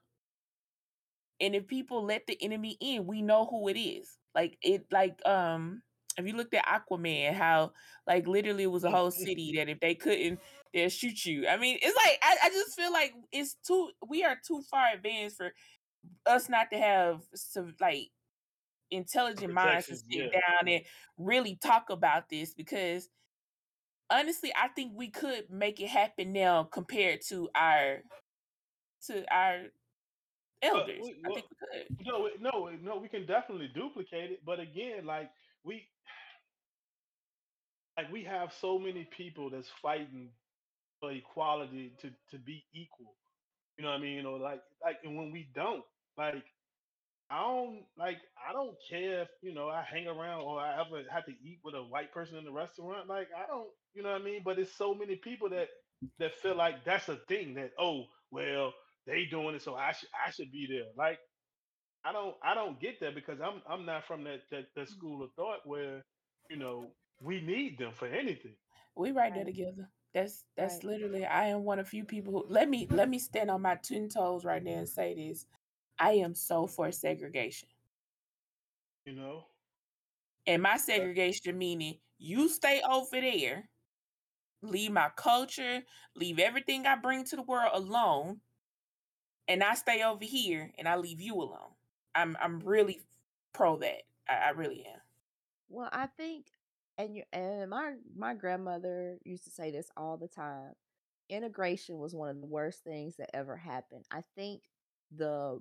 And if people let the enemy in, we know who it is. Like it like um if you looked at Aquaman, how like literally it was a whole city that if they couldn't, they'll shoot you. I mean, it's like I, I just feel like it's too we are too far advanced for us not to have some like intelligent minds to sit yeah. down and really talk about this because honestly i think we could make it happen now compared to our to our Well, elders we, i well, think we could no, no, no. We can definitely duplicate it, but again, like we, like we have so many people that's fighting for equality to to be equal. You know what I mean? You know, like like, and when we don't, like I don't like I don't care if you know I hang around or I ever have to eat with a white person in the restaurant. Like I don't, you know what I mean. But it's so many people that that feel like that's a thing that oh well they doing it so I should I should be there. Like I don't I don't get that because I'm I'm not from that that, that school of thought where you know we need them for anything. we right there together that's that's Right. literally i am one of few people who let me let me stand on my ten toes right now and say this i am so for segregation You know. and my segregation meaning you stay over there leave my culture leave everything i bring to the world alone and I stay over here and I leave you alone. I'm I'm really pro that. I, I really am. Well, I think, and you, and my my grandmother used to say this all the time. Integration was one of the worst things that ever happened. I think the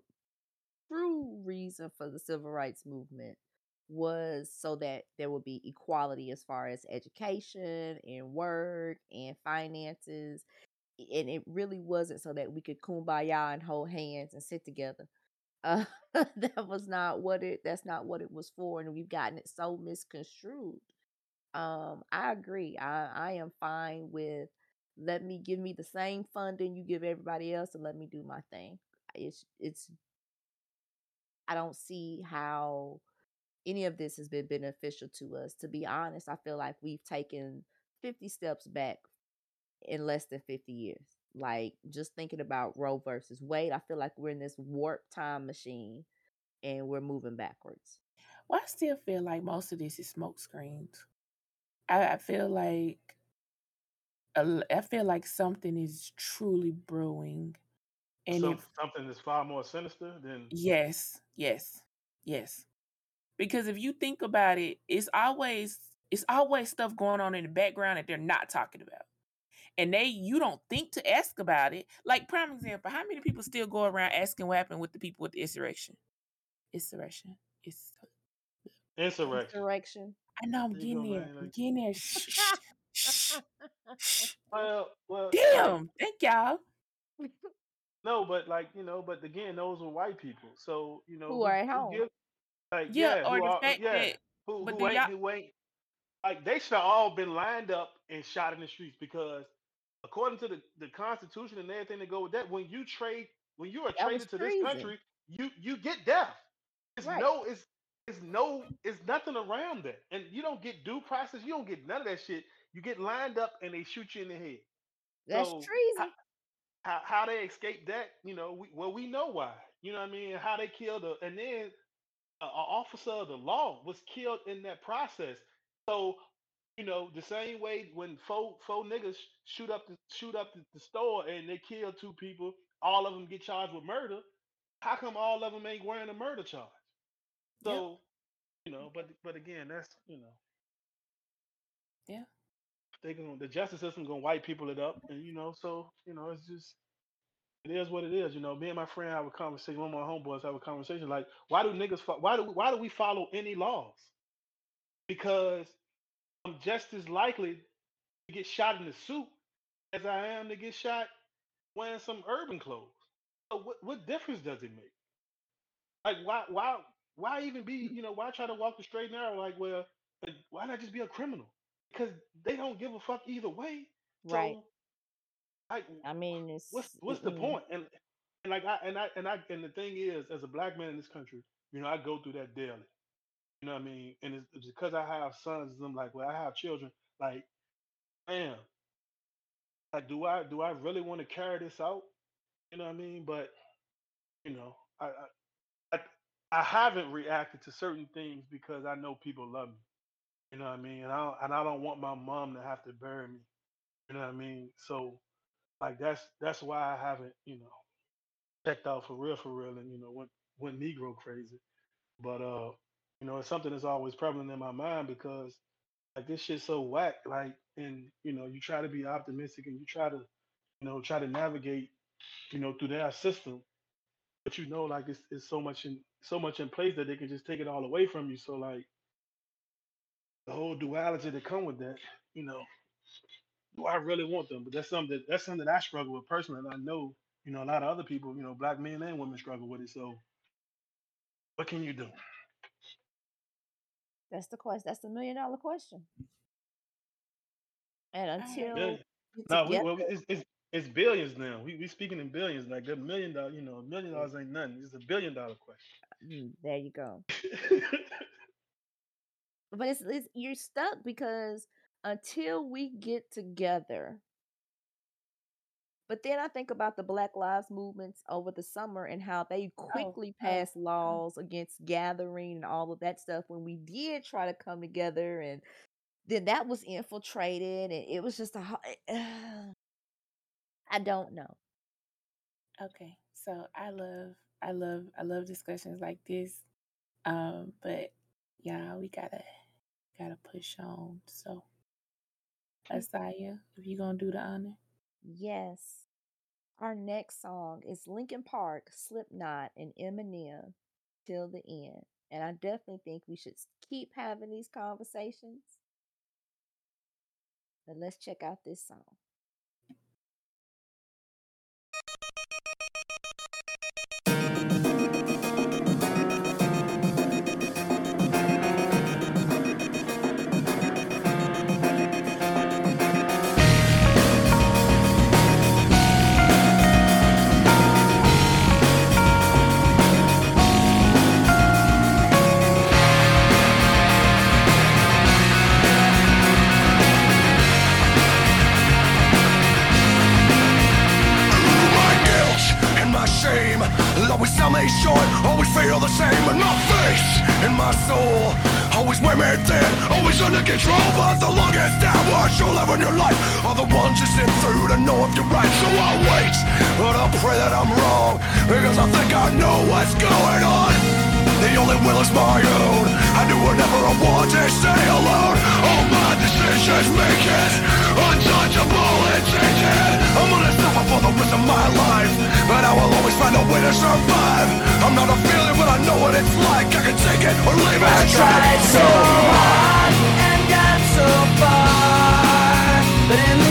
true reason for the civil rights movement was so that there would be equality as far as education and work and finances. And it really wasn't so that we could kumbaya and hold hands and sit together. Uh, that was not what it that's not what it was for and we've gotten it so misconstrued um i agree i i am fine with let me give me the same funding you give everybody else and let me do my thing it's it's i don't see how any of this has been beneficial to us to be honest i feel like we've taken 50 steps back in less than 50 years like just thinking about roe versus wade i feel like we're in this warp time machine and we're moving backwards. Well, I still feel like most of this is smoke screens. I, I feel like a l- I feel like something is truly brewing, and some if something that's far more sinister than yes, yes, yes, because if you think about it, it's always it's always stuff going on in the background that they're not talking about. and they you don't think to ask about it. Like prime example, how many people still go around asking what happened with the people with the insurrection? Insurrection. It's insurrection. Insurrection. I know I'm getting go, there. I'm Like, getting there. Shh, shh, shh, well, well, Damn. Thank y'all. no, but like you know, but again, those are white people. So you know, Who who are at home. give like Yeah, yeah, or the are fact yeah, that who who ain't who ain't like they should have all been lined up and shot in the streets because according to the, the constitution and everything that go with that, when you trade when you are That traded to this country, you you get death. It's Right. no it's it's no, it's nothing around that, and you don't get due process. You don't get none of that shit. You get lined up and they shoot you in the head. That's So, treason. How, how they escape that, you know, we, well we know why. You know what I mean? How they killed a, and then an officer of the law was killed in that process. So you know, the same way when four four niggas shoot up the shoot up the, the store and they kill two people, all of them get charged with murder. How come all of them ain't wearing a murder charge? Yep. So, you know, but but again, that's you know, Yeah. they going the justice system gonna white people it up, and you know, so you know, it's just it is what it is. You know, me and my friend have a conversation. One of my homeboys have a conversation like, why do niggas fo- why do why do we follow any laws? Because I'm just as likely to get shot in the suit as I am to get shot wearing some urban clothes. So what, what difference does it make? Like why why why even be, you know, why try to walk the straight and narrow? Like, well, why not just be a criminal? Because they don't give a fuck either way. Right. So like I mean, it's what's what's the mm-mm. point? And and like I and I and I and the thing is, as a black man in this country, you know, I go through that daily. You know what I mean? And it's, it's because I have sons, and I'm like, well, I have children. Like, man, like, do I do I really want to carry this out? You know what I mean? But you know, I, I I haven't reacted to certain things because I know people love me. You know what I mean? And I and I don't want my mom to have to bury me. You know what I mean? So like that's that's why I haven't you know checked out for real for real and you know went went Negro crazy. But uh, you know, it's something that's always prevalent in my mind because like this shit's so whack. Like, and you know, you try to be optimistic and you try to, you know, try to navigate, you know, through that system, but you know, like it's, it's so much in so much in place that they can just take it all away from you. So like the whole duality that come with that, you know, do I really want them? But that's something that that's something that I struggle with personally, and I know, you know, a lot of other people, you know, black men and women struggle with it. So what can you do? That's the question. That's the million dollar question. And Alright. until Billion. we No, we, well, it's, it's it's billions now. We we speaking in billions. Like a million dollar, you know, a million dollars ain't nothing. It's a billion dollar Mm, there you go. But it's, it's you're stuck because until we get together. But then I think about the Black Lives movements over the summer and how they Oh, quickly oh, passed oh. laws against gathering and all of that stuff when we did try to come together and then that was infiltrated and it was just a ho- I don't know. Okay. So I love, I love, I love discussions like this. Um, but yeah, we gotta, gotta push on. So, Asaya, if you gonna do the honor. Yes. Our next song is Linkin Park, Slipknot, and Eminem till the end. And I definitely think we should keep having these conversations. But let's check out this song. What's going on. The only will is my own. I do whatever I want to stay alone. All my decisions make it untouchable and tainted. I'm gonna suffer for the rest of my life, but I will always find a way to survive. I'm not a feeling, but I know what it's like. I can take it or leave it. I tried so hard and got so far, but in the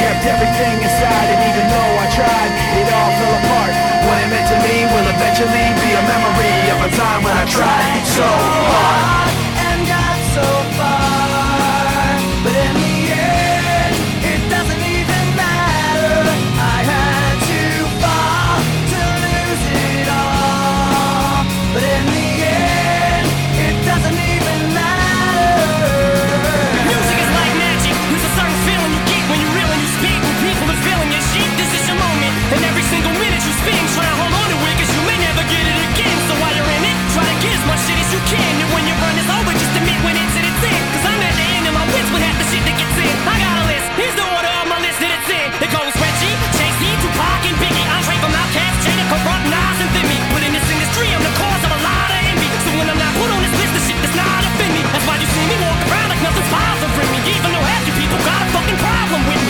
kept everything inside, and even though I tried, it all fell apart. What it meant to me will eventually be a memory of a time when I tried so hard. and got so you can. And when your run is over, just admit when it's in its end. Cause I'm at the end of my wits with half the shit that gets in. I got a list. Here's the order of my list that it's in. It goes Reggie, Jay-Z, Tupac, and Biggie. Andre from Outkast, Jada, Kurupt, Nas, and Thimmy. But in this industry, I'm the cause of a lot of envy. So when I'm not put on this list, the shit does not offend me. That's why you see me walk around like nothing's bothering me. Even though half you people got a fucking problem with me.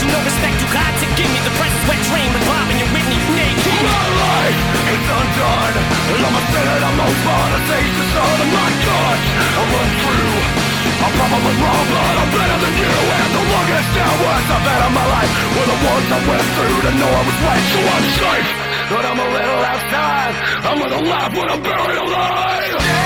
You know respect you got to give me. The press wet dream with Bob and your Whitney. My life is undone I'm a sinner, I'm no fun. I taste the sun of my guts I run through I'm probably wrong, but I'm better than you And the longest hours I've had of my life Were the ones I went through to know I was right. So I'm safe, but I'm a little outside. I'm gonna laugh when I'm buried alive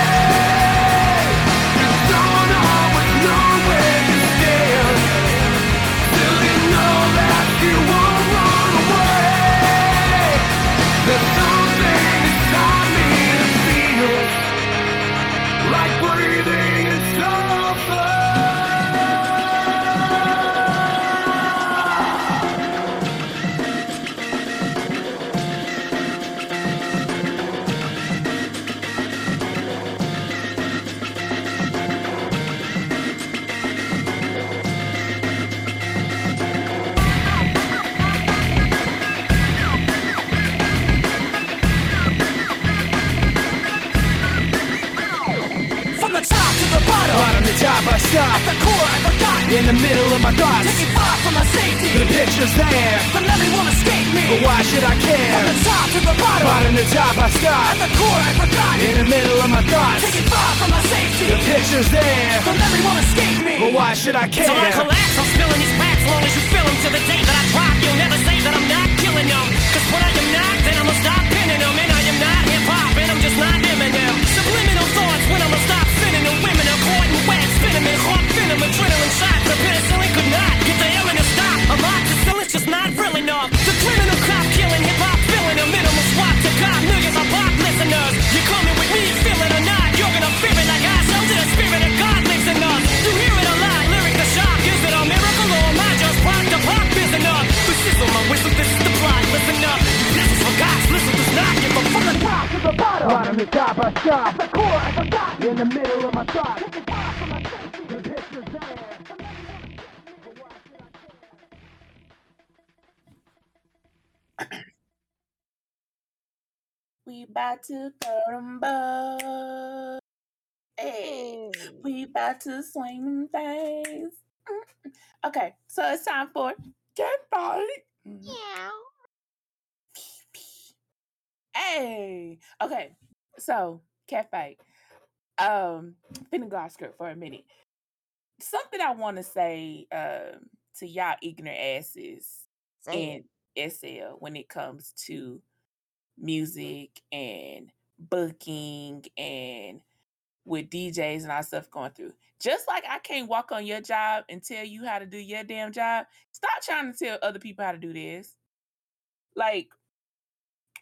stop. the core I forgot. In the middle of my thoughts, Taking far from my safety the picture's there. Don't let anyone escape me. But why should I care? From the top to the bottom, Bottom to top, I stop. the core I forgot. In the middle of my thoughts, Taking far from my safety. the picture's there. Don't let anyone escape me. But why should I care? So I collapse, I'm spilling these raps long as you feel them. To the day that I drop, to throw them bugs. Hey, we about to swing them things. Mm. Okay, so it's time for Kat Fight. Yeah. Hey, okay, so cat fight. Um, finna go off script for a minute. Something I want to say um to y'all ignorant asses in SL when it comes to music and booking and with DJs and our stuff going through. Just like I can't walk on your job and tell you how to do your damn job, stop trying to tell other people how to do this. Like,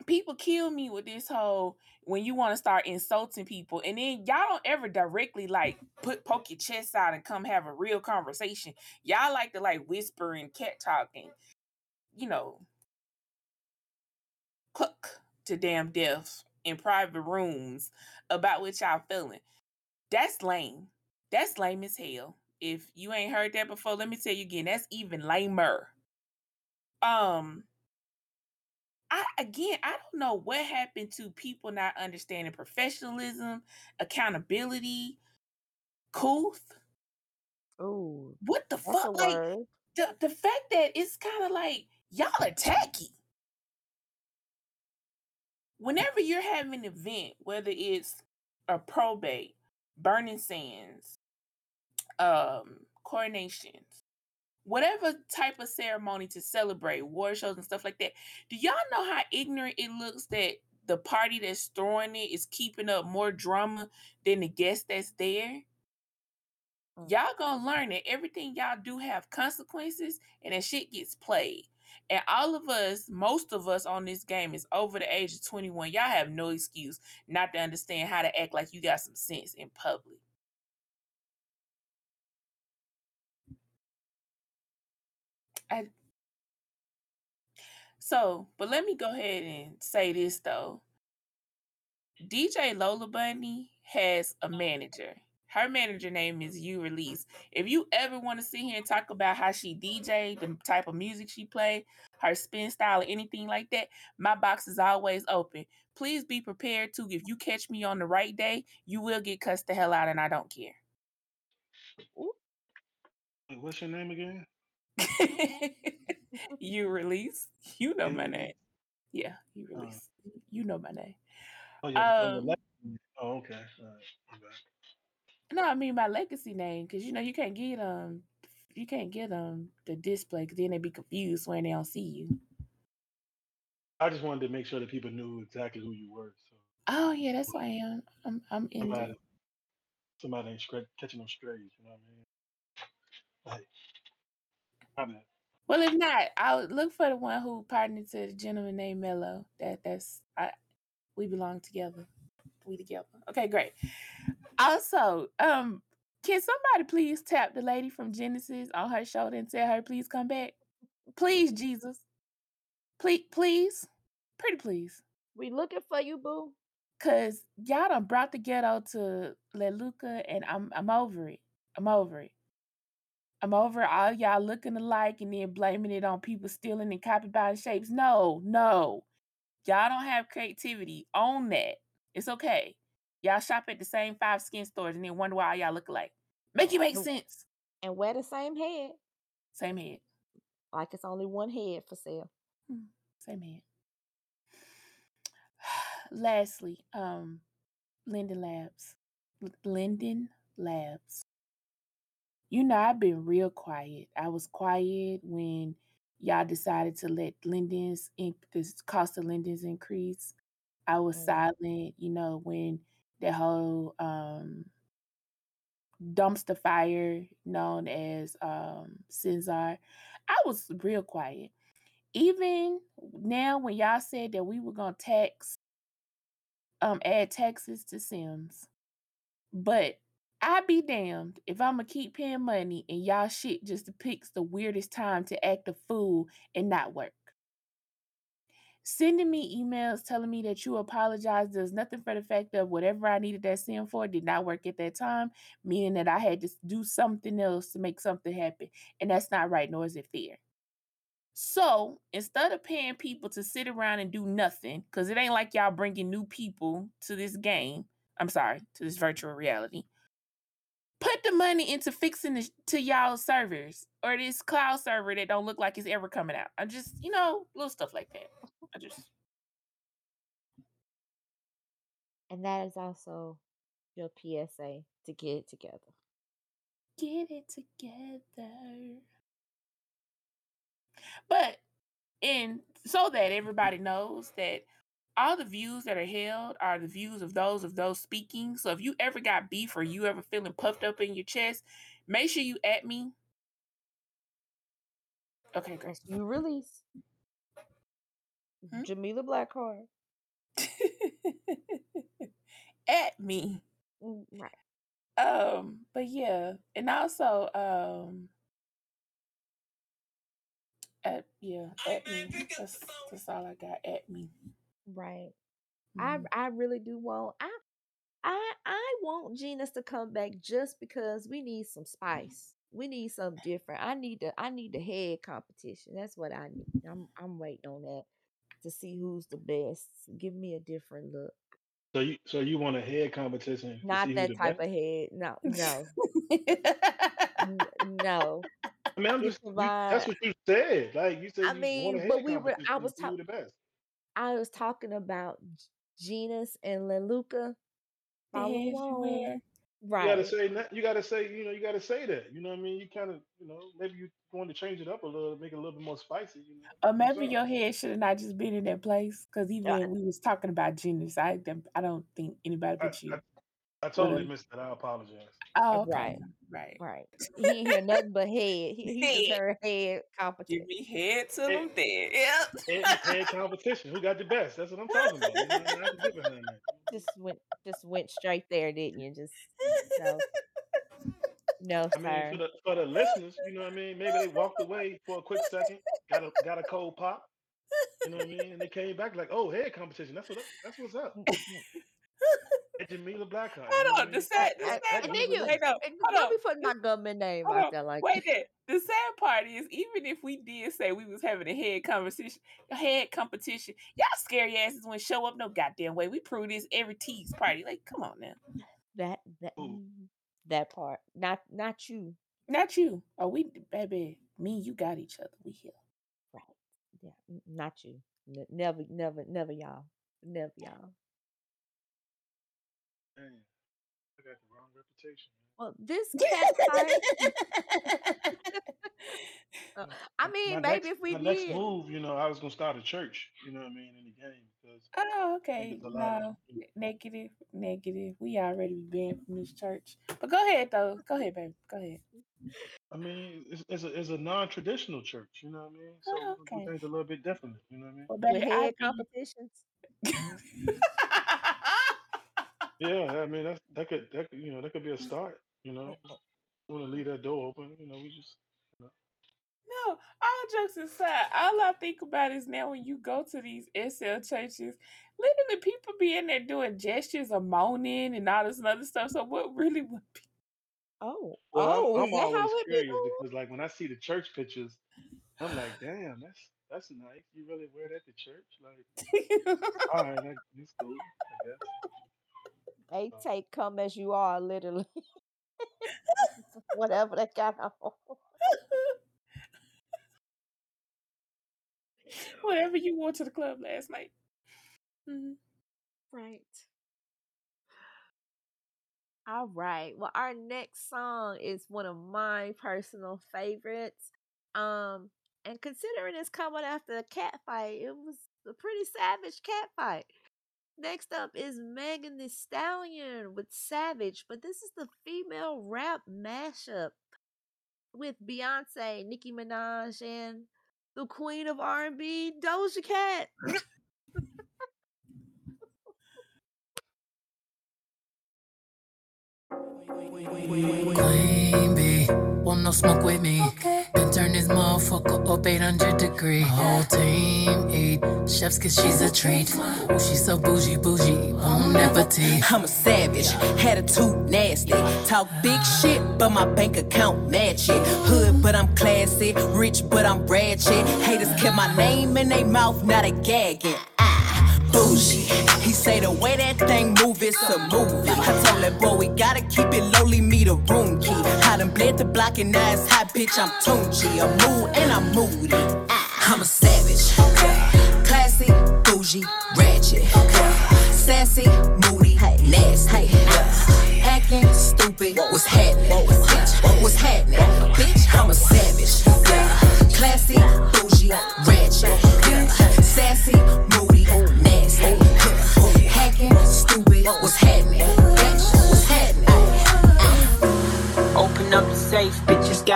people kill me with this whole when you want to start insulting people and then y'all don't ever directly like put poke your chest out and come have a real conversation. Y'all like to like whisper and cat talking, you know, cook to damn death in private rooms about what y'all feeling. That's lame. That's lame as hell. If you ain't heard that before, let me tell you again, that's even lamer. Um, I again, I don't know what happened to people not understanding professionalism, accountability, couth. Oh, What the fuck? Like the the fact that it's kind of like y'all are tacky. Whenever you're having an event, whether it's a probate, burning sands, um, coronations, whatever type of ceremony to celebrate, war shows and stuff like that, do y'all know how ignorant it looks that the party that's throwing it is keeping up more drama than the guest that's there? Mm. Y'all gonna learn that everything y'all do have consequences and that shit gets played. And all of us, most of us on this game is over the age of 21. Y'all have no excuse not to understand how to act like you got some sense in public. I, so, but let me go ahead and say this though. DJ Lola Bunny has a manager. Her manager name is You Release. If you ever want to sit here and talk about how she DJ, the type of music she play, her spin style, or anything like that, my box is always open. Please be prepared to. If you catch me on the right day, you will get cussed the hell out, and I don't care. Wait, What's your name again? you release. You know my name. Yeah, you Oh. release. You know my name. Oh, yeah. Oh, Um, oh okay. All right. My bad. No, I mean my legacy name because you know you can't get um you can't get them the display because then they'd be confused when they don't see you. I just wanted to make sure that people knew exactly who you were. So Oh yeah, that's why I am. I'm I'm in somebody, somebody ain't scra- catching no strays. You know what I mean? Like, bad. well if not, I'll look for the one who partnered to the gentleman named Mello. That that's I we belong together. We together. Okay, great. Also, um, can somebody please tap the lady from Genus on her shoulder and tell her please come back? Please, Jesus. Please, please, pretty please. We looking for you, boo. Cause y'all done brought the ghetto to Lelutka and I'm I'm over it. I'm over it. I'm over all y'all looking alike and then blaming it on people stealing and copying shapes. No, no. Y'all don't have creativity. Own that. It's okay. Y'all shop at the same five skin stores and then wonder why y'all look alike. Make it make sense. And wear the same head. Same head. Like it's only one head for sale. Same head. Lastly, um, Linden Labs. Linden Labs. You know, I've been real quiet. I was quiet when y'all decided to let Linden's in the cost of Linden's increase. I was Mm. silent, you know, when the whole um dumpster fire known as um Cesar. I was real quiet. Even now when y'all said that we were gonna tax um add taxes to Sims, but I be damned if I'ma keep paying money and y'all shit just depicts the weirdest time to act a fool and not work. Sending me emails telling me that you apologize does nothing for the fact of whatever I needed that sim for did not work at that time, meaning that I had to do something else to make something happen. And that's not right, nor is it fair. So instead of paying people to sit around and do nothing, because it ain't like y'all bringing new people to this game, I'm sorry, to this virtual reality, put the money into fixing the, to y'all servers or this cloud server that don't look like it's ever coming out. I'm just, you know, little stuff like that. I just And that is also your PSA to get it together. get it together. But and so that everybody knows that all the views that are held are the views of those of those speaking. So if you ever got beef or you ever feeling puffed up in your chest, make sure you at me. Okay, great. That's you release. Hmm? Jamila Blackheart. at me. Mm, Right. Um, but yeah, and also um at yeah, at me. That's that's all I got. At me. Right. I Mhm. I really do want I I I want Genus to come back just because we need some spice. We need something different. I need the I need the head competition. That's what I need. I'm I'm waiting on that. To see who's the best. Give me a different look. So you so you want a head competition Not that type best? of head. No, no, no. I mean, I'm just the you, that's what you said. Like you said, I you want a mean, head but we were. I was to see who talking. the best. I was talking about Genus and Lelutka. The Heads you along. wear. You gotta say that. You gotta say. You know. You gotta say that. You know what I mean? You kind of. You know. Maybe you want to change it up a little, make it a little bit more spicy. You know. Or maybe your head should have not just been in that place. Because Uh, even when we was talking about genders, I I don't think anybody I, but you I, I totally missed that. I apologize. Oh, okay, right. right. Right. He ain't hear nothing but head. He, he just Head. heard head Give me head to Head, them dead. Yep. head, head competition. Who got the best? That's what I'm talking about. You know. what I mean? I can get behind that. Just went. Just went straight there, didn't you? Just no, no, I mean, for the for the listeners, you know what I mean. Maybe they walked away for a quick second, got a got a cold pop. You know what I mean? And they came back like, oh, head competition. That's what that's what's up. Jamila Blackheart. You Hold know what I on. The sad, That the sad, and then you, wait, no, and hold don't on. be putting my government name Hold out on. there like Wait there. The sad part is, even if we did say we was having a head conversation, a head competition, y'all scary asses wouldn't show up no goddamn way. We prove this every tease party. Like, come on now. that. That Ooh. mm, that part. Not not you. Not you. Oh, we baby. Me and you got each other. We here. Right. Yeah. Not you. Ne- Never, never, never y'all. Never y'all. Man, I got the wrong reputation. Well, this cat fight. Uh, I My mean, maybe next if we my next did. move, you know, I was gonna start a church. You know what I mean in the game because Oh, okay. there's a lot of No, negative, negative. We already been from this church. But go ahead though. Go ahead, baby. Go ahead. I mean, it's, it's a it's a non-traditional church. You know what I mean? So Oh, we're gonna do okay. things a little bit different. You know what I mean? Well, With baby, I head competitions. Yeah, I mean that's that could that could, you know that could be a mm. start. You know, want to leave that door open. You know, we just you know, No, all jokes aside, all I think about is now when you go to these SL churches, literally people be in there doing gestures of moaning and all this and other stuff. So what really would be? Oh, Well, oh, I'm, is I'm that always how it be curious going? because, like, when I see the church pictures, I'm like, damn, that's that's nice. You really wear that to church? Like, all right, that, that's cool, I guess. They So, take come as you are, literally. Whatever they got on. Whatever you wore to the club last night. Mhm. Right. All right. Well, our next song is one of my personal favorites. Um, and considering it's coming after a cat fight, it was a pretty savage cat fight. Next up is Megan Thee Stallion with Savage, but this is the female rap mashup with Beyonce, Nicki Minaj, and the queen of R&B, Doja Cat. Queen want no smoke with me. Been turn this motherfucker up 800 degrees. Whole team eat chefs cause she's a treat. Ooh, she's so bougie, bougie, won't never teeth. I'm a savage, had a tooth nasty. Talk big shit, but my bank account match it. Hood, but I'm classy. Rich, but I'm ratchet. Haters kept my name in their mouth, not a gagging. Ah, bougie. He say the way that thing move, it's a movie. I told that boy we gotta keep it lowly, me the room key. I done bled the block and now it's hot, bitch. I'm Tunchi. I'm mood and I'm moody. Ah, I'm a savage. Classy, bougie, ratchet. Sassy, moody, nasty. Acting stupid, what's happening? Bitch, what's happening? Bitch, I'm a savage. Classy, bougie, ratchet.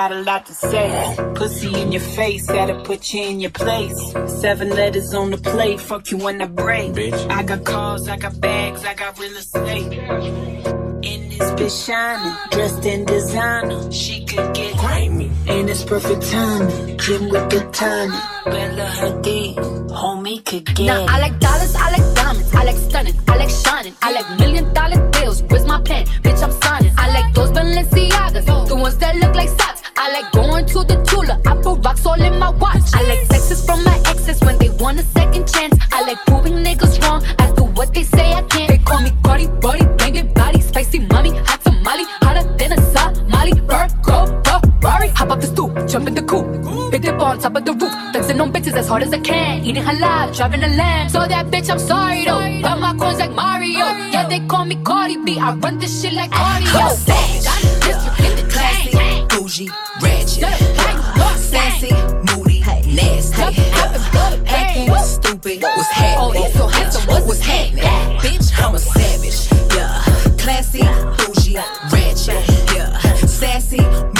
Got a lot to say. Pussy in your face, that'll put you in your place. Seven letters on the plate, fuck you when I break. Bitch. I got cars, I got bags, I got real estate. In this bitch shining, dressed in designer. She could get grimy, and it's perfect timing. Gym with the timing, Bella Hadid, homie could get. Now I like dollars, I like diamonds, I like stunning, I like shining, I like million dollar bills. Where's my pen? Bitch, I'm signing. I like those Balenciagas, the ones that look like socks. I like going to the Tula. I put rocks all in my watch. I like sexes from my exes when they want a second chance. I like proving niggas wrong. I do what they say I can't. They call me Cardi, body, banging body, spicy mommy, hot tamale, hotter than a Somali. Virgo, Ferrari, hop up the stoop, jump in the coupe, big dip on top of the roof, flexing on bitches as hard as I can, eating halal, driving a lamb. So that bitch, I'm sorry though, got my coins like Mario. Yeah, they call me Cardi B, I run this shit like cardio. Cool, I'm the bougie, ratchet, sassy, moody, nasty, acting stupid. What's happening? What's happening? Bitch, I'm a savage. Yeah, classy, bougie, ratchet. Yeah, sassy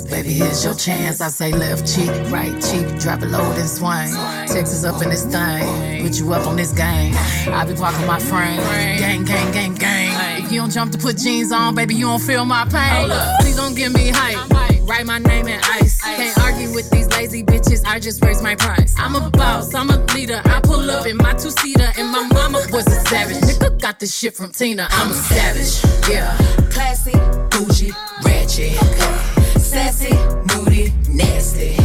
Baby, here's your chance. I say left cheek, right cheek, drop it low and swing. Texas up in this thing, put you up on this game. I be walking my frame, gang, gang, gang, gang. If you don't jump to put jeans on, baby, you don't feel my pain. Please don't give me hype write my name in ice. Can't argue with these lazy bitches, I just raised my price. I'm a boss, I'm a leader. I pull up in my two seater, and my mama was a savage. Nigga got this shit from Tina, I'm a savage. Yeah. Classy, bougie, ratchet. Okay. Sassy, moody, nasty.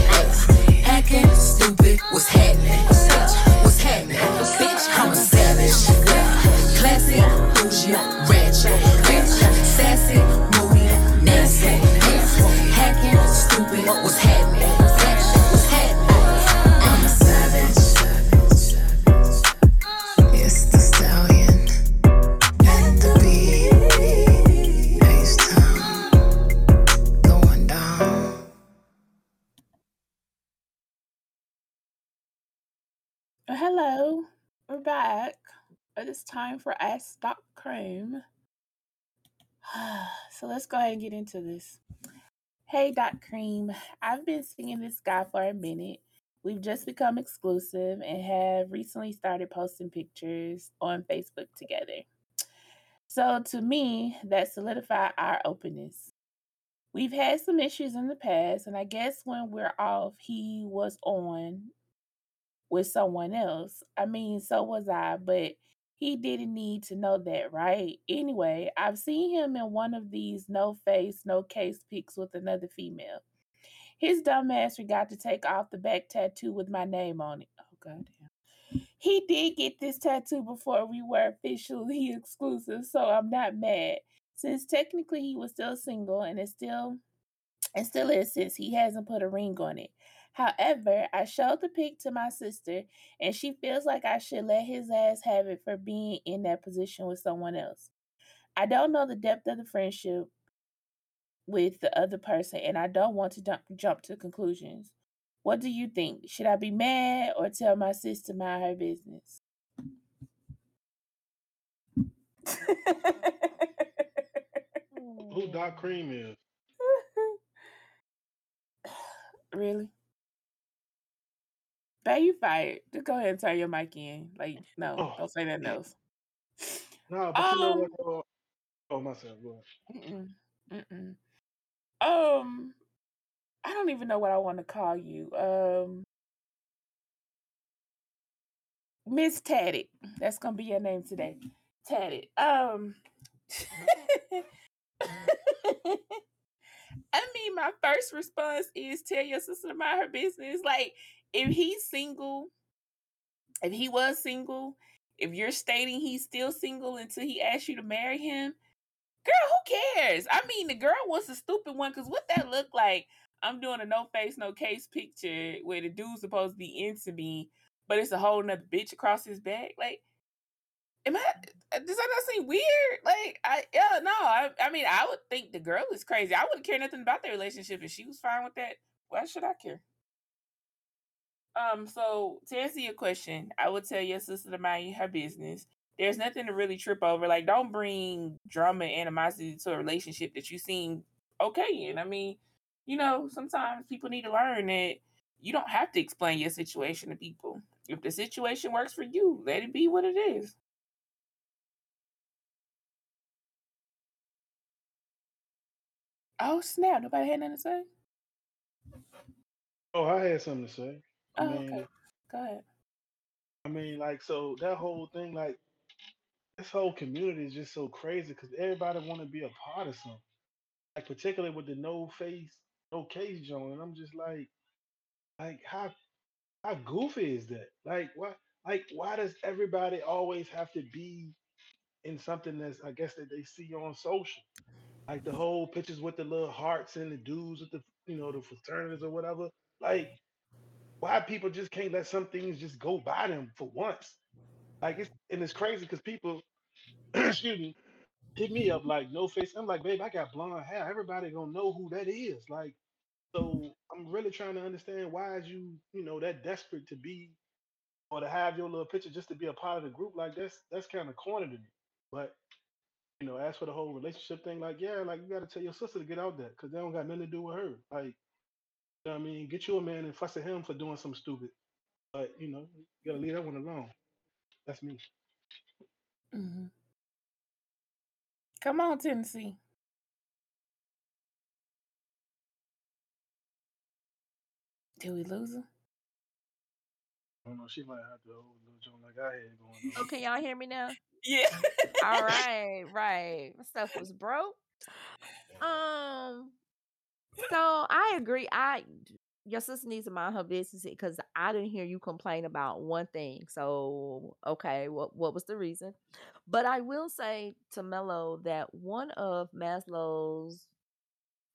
Stock cream. so let's go ahead and get into this. Hey, Doc Cream. I've been seeing this guy for a minute. We've just become exclusive and have recently started posting pictures on Facebook together. So, to me, that solidified our openness. We've had some issues in the past, and I guess when we're off, he was on with someone else. I mean, so was I, but he didn't need to know that, right? Anyway, I've seen him in one of these no face, no case pics with another female. His dumbass forgot to take off the back tattoo with my name on it. Oh, goddamn. He did get this tattoo before we were officially exclusive, so I'm not mad. Since technically he was still single and it still and still is since he hasn't put a ring on it. However, I showed the pic to my sister, and she feels like I should let his ass have it for being in that position with someone else. I don't know the depth of the friendship with the other person, and I don't want to jump jump to conclusions. What do you think? Should I be mad or tell my sister mind her business? Who Doc Cream is? really? Babe, you fired. Just go ahead and turn your mic in. Like, no, Oh. don't say nothing else. No, but you know Um, what? though? Oh, myself. Go. Mm-mm, mm-mm. Um, I don't even know what I want to call you. Um, Miss Tatted. That's gonna be your name today. Tatted. Um, I mean, my first response is tell your sister to mind her business. Like, if he's single, if he was single, if you're stating he's still single until he asks you to marry him, girl, who cares? I mean, the girl wants a stupid one because what that look like? I'm doing a no face, no case picture where the dude's supposed to be into me, but it's a whole nother bitch across his back. Like, am I? Uh, does that not seem weird? Like, I yeah, no. I, I mean, I would think the girl is crazy. I wouldn't care nothing about their relationship if she was fine with that. Why should I care? Um, so to answer your question, I would tell your sister to mind her business. There's nothing to really trip over. Like, don't bring drama and animosity to a relationship that you seem okay in. I mean, you know, sometimes people need to learn that you don't have to explain your situation to people. If the situation works for you, let it be what it is. Oh snap! Nobody had nothing to say. Oh, I had something to say. I Oh, mean, okay. Go ahead. I mean, like, so that whole thing, like, this whole community is just so crazy because everybody want to be a part of something. Like, particularly with the no face, no case joint, and I'm just like, like, how how goofy is that? Like, why, like, why does everybody always have to be in something that's, I guess, that they see on social? Like the whole pictures with the little hearts and the dudes with the, you know, the fraternities or whatever. Like, why people just can't let some things just go by them for once? Like it's and it's crazy because people, excuse me, hit me up like no face. I'm like, babe, I got blonde hair. Everybody gonna know who that is. Like, so I'm really trying to understand why is you, you know, that desperate to be or to have your little picture just to be a part of the group. Like that's that's kind of corny to me. But you know, as for the whole relationship thing, like yeah, like you got to tell your sister to get out there because they don't got nothing to do with her. Like, you know what I mean, get you a man and fuss at him for doing something stupid. But you know, you gotta leave that one alone. That's me. hmm Come on, Tennessee. Did we lose her? I don't know. She might have to hold a little joint like I had going on. Oh, can y'all hear me now? Yeah. All right, right. My stuff was broke. Um, so I agree. I your sister needs to mind her business because I didn't hear you complain about one thing. So okay, what what was the reason? But I will say to Mello that one of Maslow's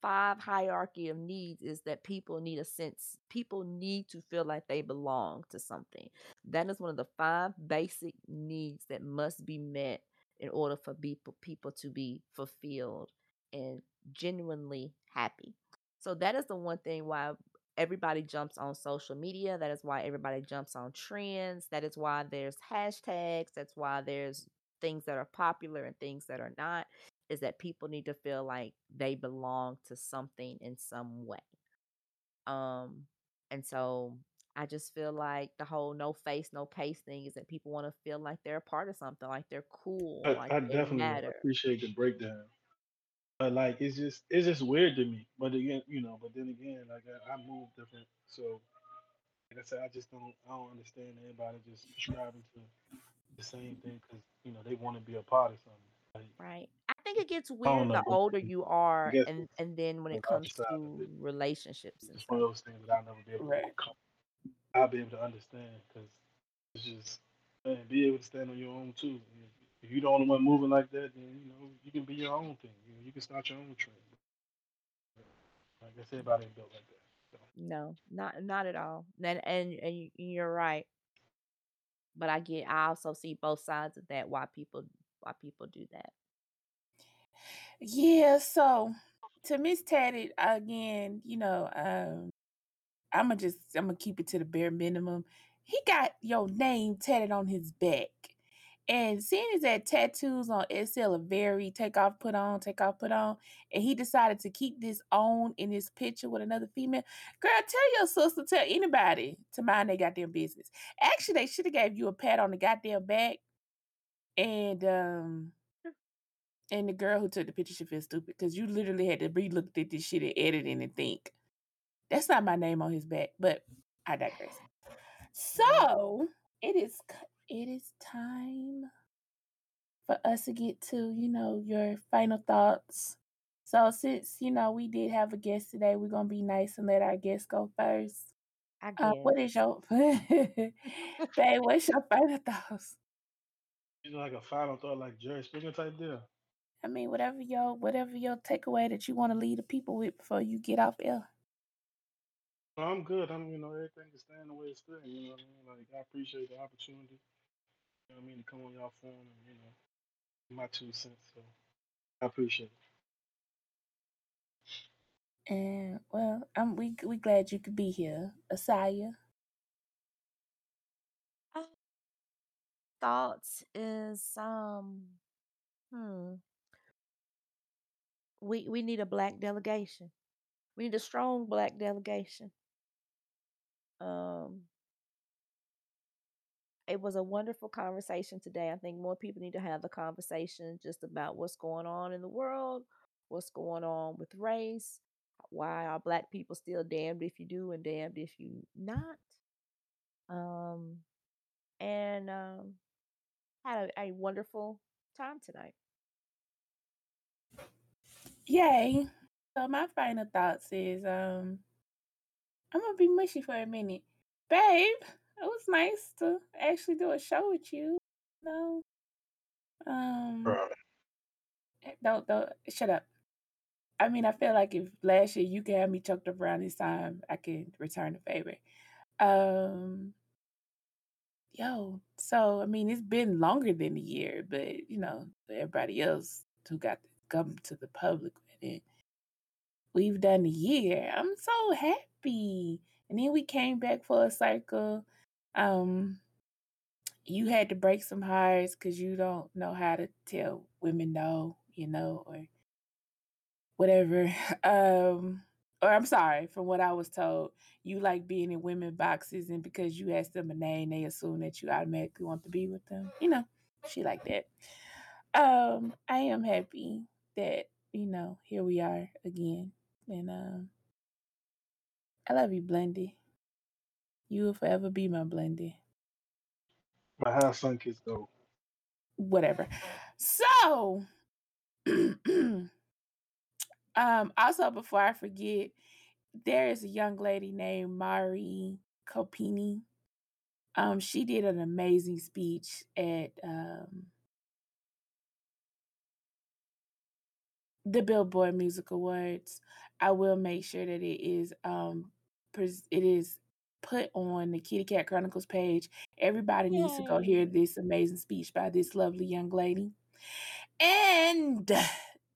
five hierarchy of needs is that people need a sense people need to feel like they belong to something that is one of the five basic needs that must be met in order for people people to be fulfilled and genuinely happy so that is the one thing why everybody jumps on social media that is why everybody jumps on trends that is why there's hashtags that's why there's things that are popular and things that are not is that people need to feel like they belong to something in some way. Um, and so I just feel like the whole no face, no case thing is that people want to feel like they're a part of something, like they're cool, I, like I definitely matter. appreciate the breakdown. But like it's just it's just weird to me. But again, you know, but then again, like I, I move different. So like I said, I just don't I don't understand anybody just subscribing to the same thing because you know they want to be a part of something. Like, Right. I think it gets weird the older you are and and then when it comes to relationships and It's one of those things that I'll never be able to Right. I'll be able to understand because it's just man, be able to stand on your own too. If you're the only one moving like that, then you know you can be your own thing. You, know, you can start your own trend. Like I said, everybody ain't built like that. So. No, not not at all. And and and you- you're right. But I get I also see both sides of that why people why people do that. Yeah, so to Miss Tatted again, you know, um, I'm gonna just I'm gonna keep it to the bare minimum. He got your name tatted on his back, and seeing as that tattoos on SL are very take off, put on, take off, put on, and he decided to keep this on in his picture with another female. Girl, tell your sister, tell anybody to mind their goddamn business. Actually, they should have gave you a pat on the goddamn back, and um. And the girl who took the picture should feel stupid because you literally had to re-look at this shit and edit it and think. That's not my name on his back, but I digress. So it is it is time for us to get to, you know, your final thoughts. So since, you know, we did have a guest today, we're gonna be nice and let our guest go first. I Uh, what guess. is your babe, what's your final thoughts? You know, like a final thought, like Jerry Springer type deal. I mean, whatever your whatever your takeaway that you want to leave the people with before you get off air. No, I'm good. I'm, you know, everything is staying the way it's staying. You know what I mean? Like, I appreciate the opportunity. You know what I mean? To come on y'all phone and, you know, my two cents. So I appreciate it. And well, I'm we we glad you could be here, Asaya. Thoughts is um hmm. We we need a black delegation. We need a strong black delegation. Um it was a wonderful conversation today. I think more people need to have the conversation just about what's going on in the world, what's going on with race, why are black people still damned if you do and damned if you not. Um and um had a, a wonderful time tonight. Yay. So my final thoughts is um I'm gonna be mushy for a minute. Babe, it was nice to actually do a show with you. No. Um eh, don't don't shut up. I mean, I feel like if last year you could have me choked up around this time, I can return the favor. Um yo, so I mean it's been longer than a year, but you know, everybody else who got to come to the public with it. We've done a year. I'm so happy. And then we came back for a cycle. Um you had to break some hearts because you don't know how to tell women no, you know, or whatever. Um, or I'm sorry, from what I was told, you like being in women boxes, and because you ask them a name, they assume that you automatically want to be with them. You know, she like that. Um, I am happy that you know here we are again, and um, I love you, Blendy. You will forever be my Blendy. My house sunk is dope. Whatever. So, um, also before I forget, there is a young lady named Mari Copeny. Um, she did an amazing speech at um the Billboard Music Awards. I will make sure that it is um pres- it is put on the Kitty Kat Chronicles page. Everybody needs to go hear this amazing speech by this lovely young lady. And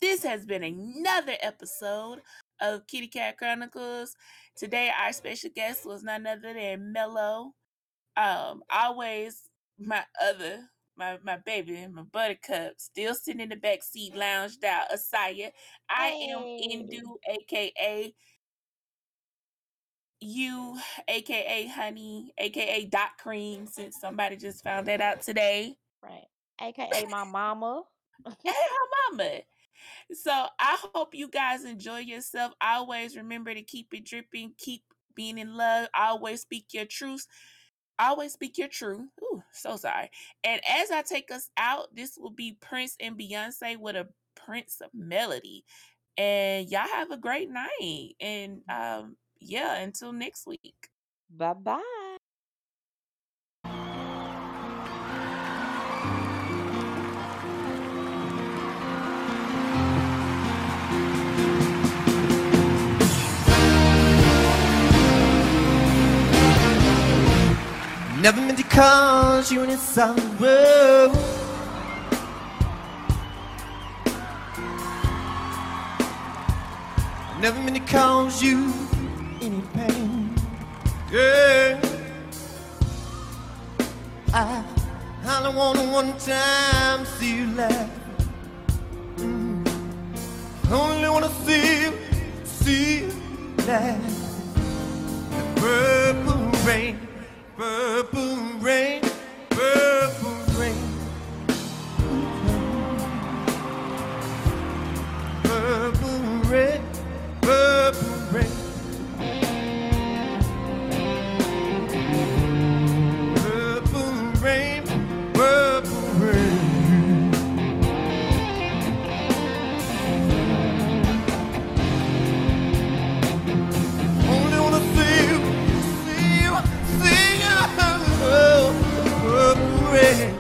this has been another episode of Kitty Kat Chronicles. Today our special guest was none other than Mello. Um, always my other my my baby, my buttercup, still sitting in the back seat, lounged out. Asaya. I am Indu, aka you, aka Honey, aka Doc Cream, since somebody just found that out today. Right. AKA my mama. Hey, her mama. So I hope you guys enjoy yourself. Always remember to keep it dripping, keep being in love, always speak your truth. Always speak your truth. Ooh, so sorry. And as I take us out, this will be Prince and Beyonce with a Prince of Melody. And y'all have a great night. And um, yeah, until next week. Bye bye. Never meant to cause you any sorrow. Never meant to cause you yeah. I, I don't want to one time see you laugh. Mm. Only want to see you, see you laugh. The purple rain, purple rain, purple rain. Purple rain, purple baby.